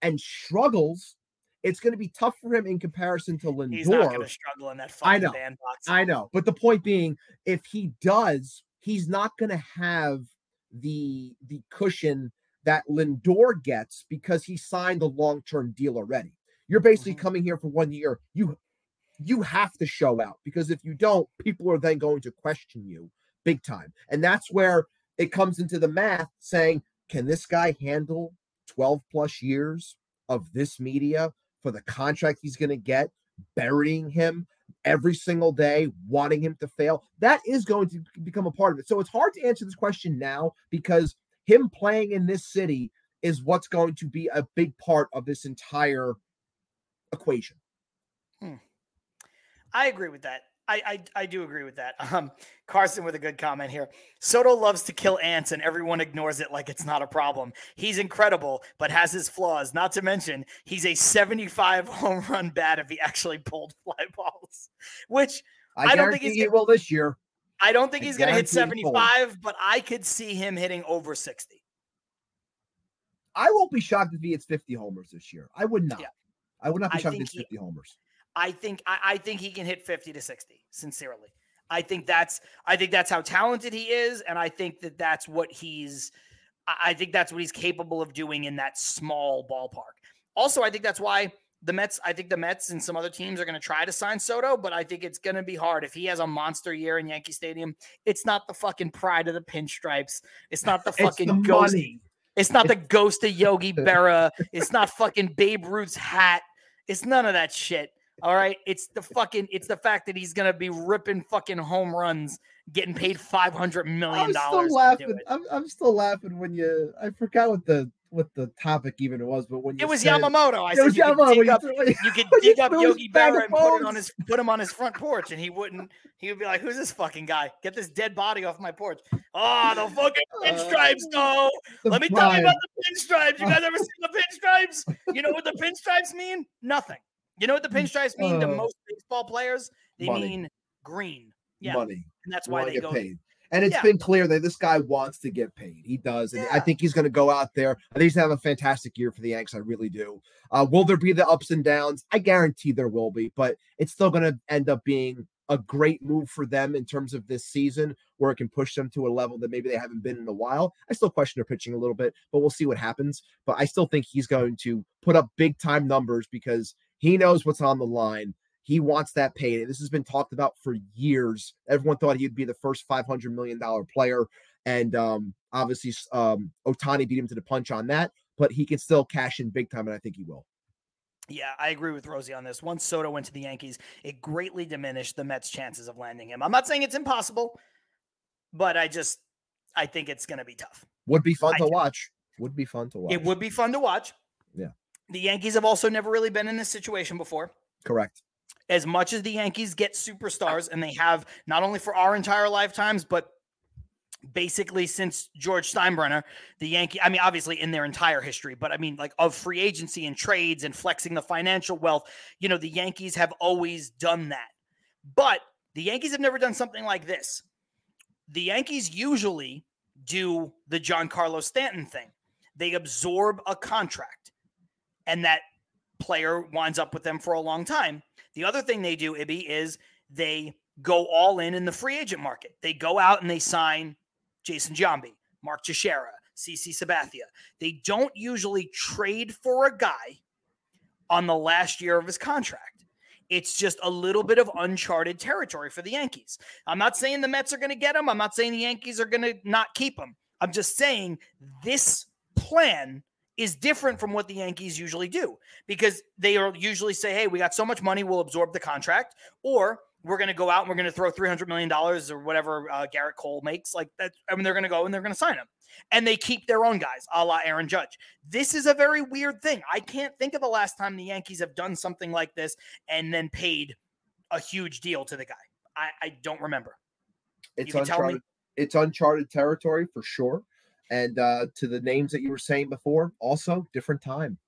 and struggles, it's going to be tough for him in comparison to Lindor. He's not going to struggle in that fucking I know, bandbox. I know, but the point being, if he does, he's not going to have the the cushion that Lindor gets because he signed a long term deal already. You're basically mm-hmm. coming here for one year. You you have to show out because if you don't, people are then going to question you big time. And that's where it comes into the math saying, can this guy handle 12 plus years of this media for the contract he's going to get, burying him every single day, wanting him to fail? That is going to become a part of it. So it's hard to answer this question now because him playing in this city is what's going to be a big part of this entire equation. Hmm. I agree with that. I, I, I do agree with that. Um, Carson with a good comment here. Soto loves to kill ants, and everyone ignores it like it's not a problem. He's incredible, but has his flaws. Not to mention, he's a 75 home run bat if he actually pulled fly balls, which I, I don't think he's he will this year. I don't think I he's going to hit 75, but I could see him hitting over 60. I won't be shocked if he hits 50 homers this year. I would not. Yeah. I would not be shocked if he hits 50 homers. I think I, I think he can hit 50 to 60, sincerely. I think that's I think that's how talented he is, and I think that that's what he's I think that's what he's capable of doing in that small ballpark. Also, I think that's why the Mets, I think the Mets and some other teams are going to try to sign Soto, but I think it's going to be hard. If he has a monster year in Yankee Stadium, it's not the fucking pride of the pinstripes. It's not the fucking the ghost. Money. It's not the ghost of Yogi Berra. It's not fucking Babe Ruth's hat. It's none of that shit. All right, it's the fucking it's the fact that he's gonna be ripping fucking home runs, getting paid five hundred million dollars. I'm still laughing. I'm, I'm still laughing when you. I forgot what the what the topic even was, but when it was said, Yamamoto, I said you Yamamoto, could dig up, you could dig up Yogi Berra and put it on his put him on his front porch, and he wouldn't. He would be like, "Who's this fucking guy? Get this dead body off my porch!" Oh, the fucking uh, pinstripes, no. Let me pride. tell you about the pinstripes. You guys ever seen the pinstripes? You know what the pinstripes mean? Nothing. You know what the pinstripes mean uh, to most baseball players? They money. mean green. Yeah. Money. And that's why they get go paid. And it's yeah. been clear that this guy wants to get paid. He does. And yeah. I think he's going to go out there. I think he's going to have a fantastic year for the Yanks. I really do. Uh, will there be the ups and downs? I guarantee there will be, but it's still going to end up being a great move for them in terms of this season where it can push them to a level that maybe they haven't been in a while. I still question their pitching a little bit, but we'll see what happens. But I still think he's going to put up big time numbers because he knows what's on the line. He wants that payday. This has been talked about for years. Everyone thought he'd be the first $500 million player. And um, obviously, um, Ohtani beat him to the punch on that, but he can still cash in big time, and I think he will. Yeah, I agree with Rosie on this. Once Soto went to the Yankees, it greatly diminished the Mets' chances of landing him. I'm not saying it's impossible, but I just I think it's going to be tough. Would be fun I to do. watch. Would be fun to watch. It would be fun to watch. Yeah. The Yankees have also never really been in this situation before. Correct. As much as the Yankees get superstars, and they have not only for our entire lifetimes, but basically since George Steinbrenner, the Yankee, I mean, obviously in their entire history, but I mean, like of free agency and trades and flexing the financial wealth, you know, the Yankees have always done that. But the Yankees have never done something like this. The Yankees usually do the Giancarlo Stanton thing. They absorb a contract and that player winds up with them for a long time. The other thing they do, Ibby, is they go all in in the free agent market. They go out and they sign Jason Giambi, Mark Teixeira, CC Sabathia. They don't usually trade for a guy on the last year of his contract. It's just a little bit of uncharted territory for the Yankees. I'm not saying the Mets are going to get him. I'm not saying the Yankees are going to not keep him. I'm just saying this plan is different from what the Yankees usually do because they are usually say, "Hey, we got so much money, we'll absorb the contract," or we're going to go out and we're going to throw $300 million or whatever uh, Gerrit Cole makes. Like that. I mean, they're going to go and they're going to sign him. And they keep their own guys, a la Aaron Judge. This is a very weird thing. I can't think of the last time the Yankees have done something like this and then paid a huge deal to the guy. I, I don't remember. It's uncharted. It's uncharted territory for sure. And uh, to the names that you were saying before, also different time,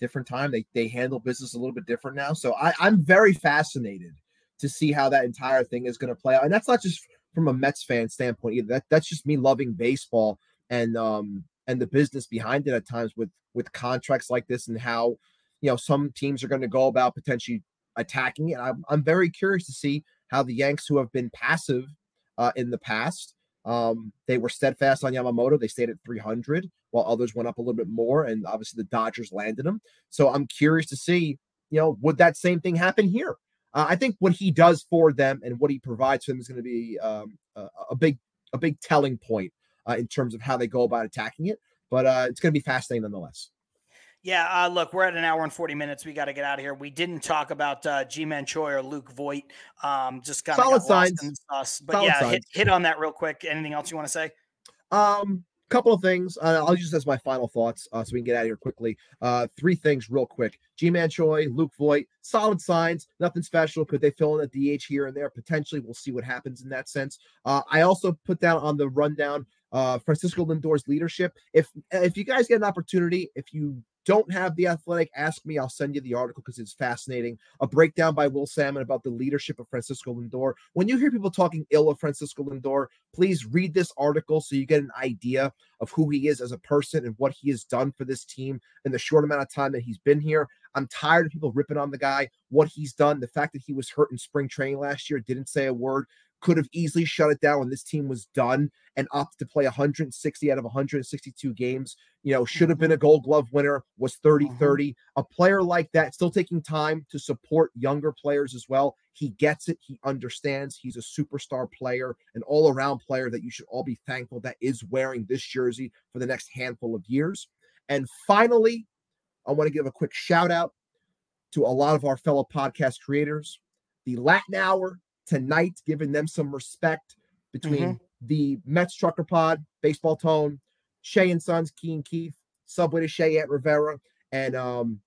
different time. They they handle business a little bit different now. So I, I'm very fascinated to see how that entire thing is going to play out. And that's not just from a Mets fan standpoint either. That that's just me loving baseball and um and the business behind it at times with with contracts like this and how you know some teams are going to go about potentially attacking it. I'm I'm very curious to see how the Yanks who have been passive uh, in the past. Um, they were steadfast on Yamamoto. They stayed at 300, while others went up a little bit more, and obviously the Dodgers landed them. So I'm curious to see, you know, would that same thing happen here? Uh, I think what he does for them and what he provides for them is going to be um, a, a, big a big telling point uh, in terms of how they go about attacking it. But uh, it's going to be fascinating nonetheless. Yeah, uh, look, we're at an hour and 40 minutes. We got to get out of here. We didn't talk about uh, Ji-Man Choi or Luke Voit. Um, just kind of solid signs. Us. But Solid yeah, hit, hit, on that real quick. Anything else you want to say? Um, couple of things. Uh, I'll use as my final thoughts uh, so we can get out of here quickly. Uh, three things real quick. Ji-Man Choi, Luke Voit, solid signs, nothing special. Could they fill in a DH here and there? Potentially, we'll see what happens in that sense. Uh, I also put down on the rundown uh, Francisco Lindor's leadership. If if you guys get an opportunity, if you don't have the athletic, ask me. I'll send you the article because it's fascinating. A breakdown by Will Sammon about the leadership of Francisco Lindor. When you hear people talking ill of Francisco Lindor, please read this article so you get an idea of who he is as a person and what he has done for this team in the short amount of time that he's been here. I'm tired of people ripping on the guy, what he's done, the fact that he was hurt in spring training last year, didn't say a word could have easily shut it down when this team was done and opted to play 160 out of 162 games. You know, should have been a gold glove winner, was 30 30. Mm-hmm. A player like that, still taking time to support younger players as well. He gets it. He understands. He's a superstar player, an all around player that you should all be thankful that is wearing this jersey for the next handful of years. And finally, I want to give a quick shout out to a lot of our fellow podcast creators. The Latin Hour tonight, giving them some respect between mm-hmm. the Mets Trucker Pod, Baseball Tone, Shea and Sons, Key and Keith, Subway to Shea at Rivera, and um,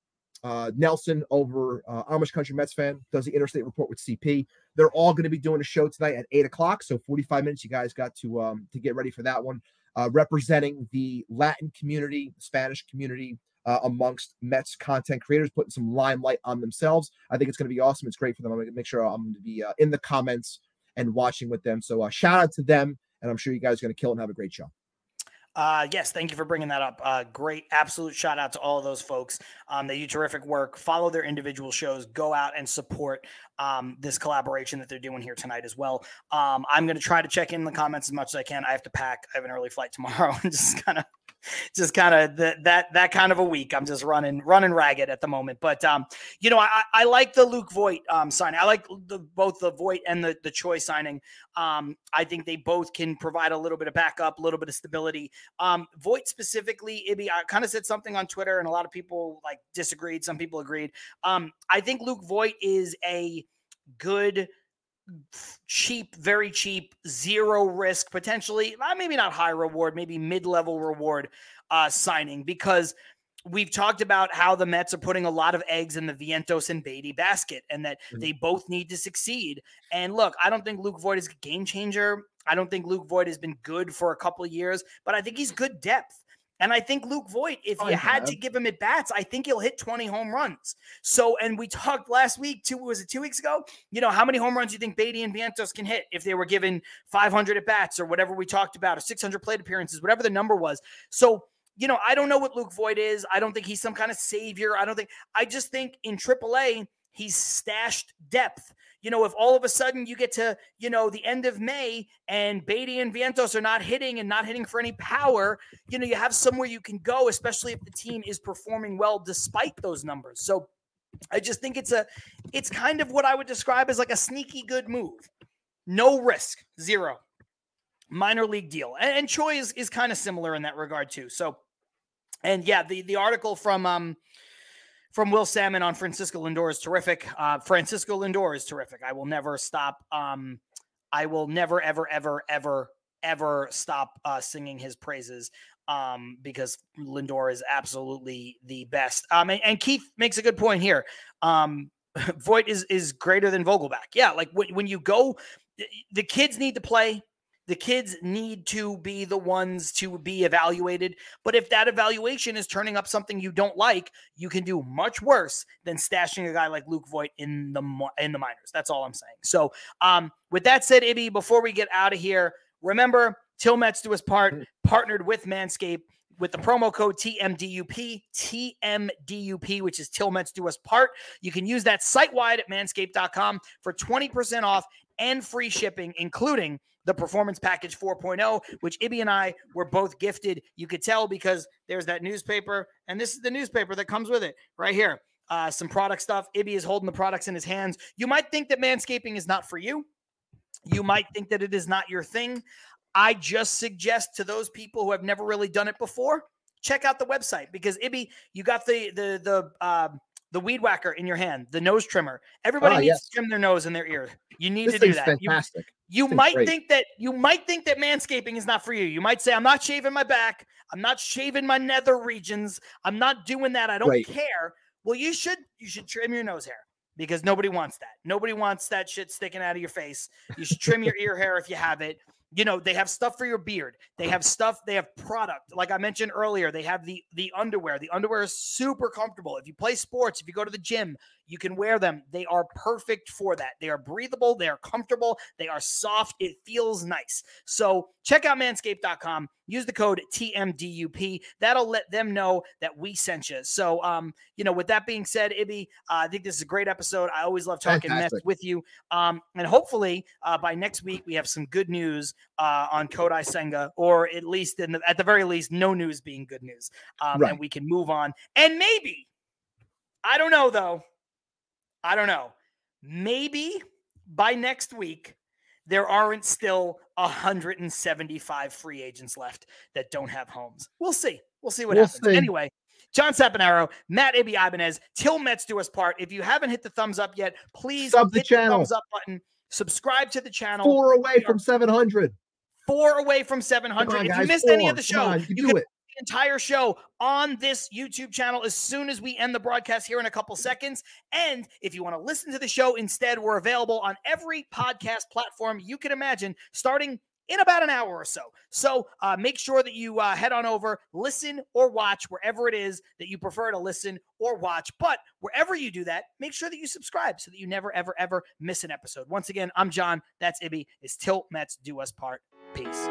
uh, Nelson over uh, Amish Country Mets fan does the Interstate Report with CP. They're all going to be doing a show tonight at eight o'clock, so 45 minutes. You guys got to um, to get ready for that one. Uh, representing the Latin community, Spanish community, uh, amongst Mets content creators, putting some limelight on themselves. I think it's going to be awesome. It's great for them. I'm going to make sure I'm going to be uh, in the comments and watching with them. So uh, shout out to them, and I'm sure you guys are going to kill and have a great show. Uh, yes, thank you for bringing that up. Uh, great, absolute shout out to all of those folks. Um, they do terrific work. Follow their individual shows. Go out and support um, this collaboration that they're doing here tonight as well. Um, I'm going to try to check in the comments as much as I can. I have to pack. I have an early flight tomorrow and just kind of just kind of that that kind of a week. I'm just running running ragged at the moment. But um, you know, I, I like the Luke Voit um signing. I like the, both the Voit and the the Choi signing. Um, I think they both can provide a little bit of backup, a little bit of stability. Um, Voit specifically, Ibby, I kind of said something on Twitter, and a lot of people like disagreed. Some people agreed. Um, I think Luke Voit is a good cheap, very cheap, zero risk, potentially, uh, maybe not high reward, maybe mid level reward uh, signing because we've talked about how the Mets are putting a lot of eggs in the Vientos and Baty basket and that mm-hmm. they both need to succeed. And look, I don't think Luke Voit is a game changer. I don't think Luke Voit has been good for a couple of years, but I think he's good depth. And I think Luke Voit, if oh, you had to give him at bats, I think he'll hit 20 home runs. So, and we talked last week, two was it two weeks ago? You know, how many home runs do you think Baty and Vientos can hit if they were given 500 at bats or whatever we talked about, or 600 plate appearances, whatever the number was. So, you know, I don't know what Luke Voit is. I don't think he's some kind of savior. I don't think, I just think in AAA, he's stashed depth you know, if all of a sudden you get to, you know, the end of May and Baty and Vientos are not hitting and not hitting for any power, you know, you have somewhere you can go, especially if the team is performing well despite those numbers. So I just think it's a, it's kind of what I would describe as like a sneaky good move. No risk, zero. Minor league deal. And, and Choi is, is kind of similar in that regard too. So, and yeah, the, the article from, um, from Will Sammon on Francisco Lindor is terrific. Uh, Francisco Lindor is terrific. I will never stop. Um, I will never, ever, ever, ever, ever stop uh, singing his praises um, because Lindor is absolutely the best. Um, and, and Keith makes a good point here. Um, is is greater than Vogelbach. Yeah, like when, when you go, the kids need to play the kids need to be the ones to be evaluated. But if that evaluation is turning up something you don't like, you can do much worse than stashing a guy like Luke Voit in the in the minors. That's all I'm saying. So, um, with that said, Ibby, before we get out of here, remember Til Mets do us part, mm. partnered with Manscaped with the promo code TMDUP, TMDUP, which is Til Mets do us part. You can use that site wide at manscaped.com for 20% off and free shipping, including the Performance Package 4.0, which Ibby and I were both gifted. You could tell because there's that newspaper, and this is the newspaper that comes with it right here. Uh, some product stuff. Ibby is holding the products in his hands. You might think that manscaping is not for you. You might think that it is not your thing. I just suggest to those people who have never really done it before, check out the website because Ibby, you got the the the uh, the weed whacker in your hand, the nose trimmer. Everybody oh, needs yes. to trim their nose and their ear. You need this to do that. Fantastic. You, you might great. think that you might think that manscaping is not for you. You might say, I'm not shaving my back. I'm not shaving my nether regions. I'm not doing that. I don't right. care. Well, you should you should trim your nose hair because nobody wants that. Nobody wants that shit sticking out of your face. You should trim your ear hair if you have it you know they have stuff for your beard. They have stuff they have product. Like i mentioned earlier they have the the underwear. The underwear is super comfortable. If you play sports if you go to the gym you can wear them they are perfect for that they are breathable they are comfortable they are soft it feels nice so check out manscaped.com use the code tmdup that'll let them know that we sent you so um you know with that being said ibby uh, i think this is a great episode i always love talking Fantastic. Mets with you um and hopefully uh, by next week we have some good news uh, on Kodai Senga, or at least in the, at the very least, no news being good news, um, right. and we can move on. And maybe, I don't know though, I don't know, maybe by next week there aren't still 175 free agents left that don't have homes. We'll see. We'll see what we'll happens. See. Anyway, John Saponaro, Matt Ibby Ibanez, Til Mets do us part. If you haven't hit the thumbs up yet, please Sub hit the, channel. the thumbs up button. Subscribe to the channel. Four away from 700. Four away from 700. On, if you missed Four. any of the show, you, you can it. the entire show on this YouTube channel as soon as we end the broadcast here in a couple seconds. And if you want to listen to the show instead, we're available on every podcast platform you can imagine, starting in about an hour or so. So uh, make sure that you uh, head on over, listen or watch wherever it is that you prefer to listen or watch. But wherever you do that, make sure that you subscribe so that you never, ever, ever miss an episode. Once again, I'm John. That's Ibby. It's Til Mets Do Us Part. Peace.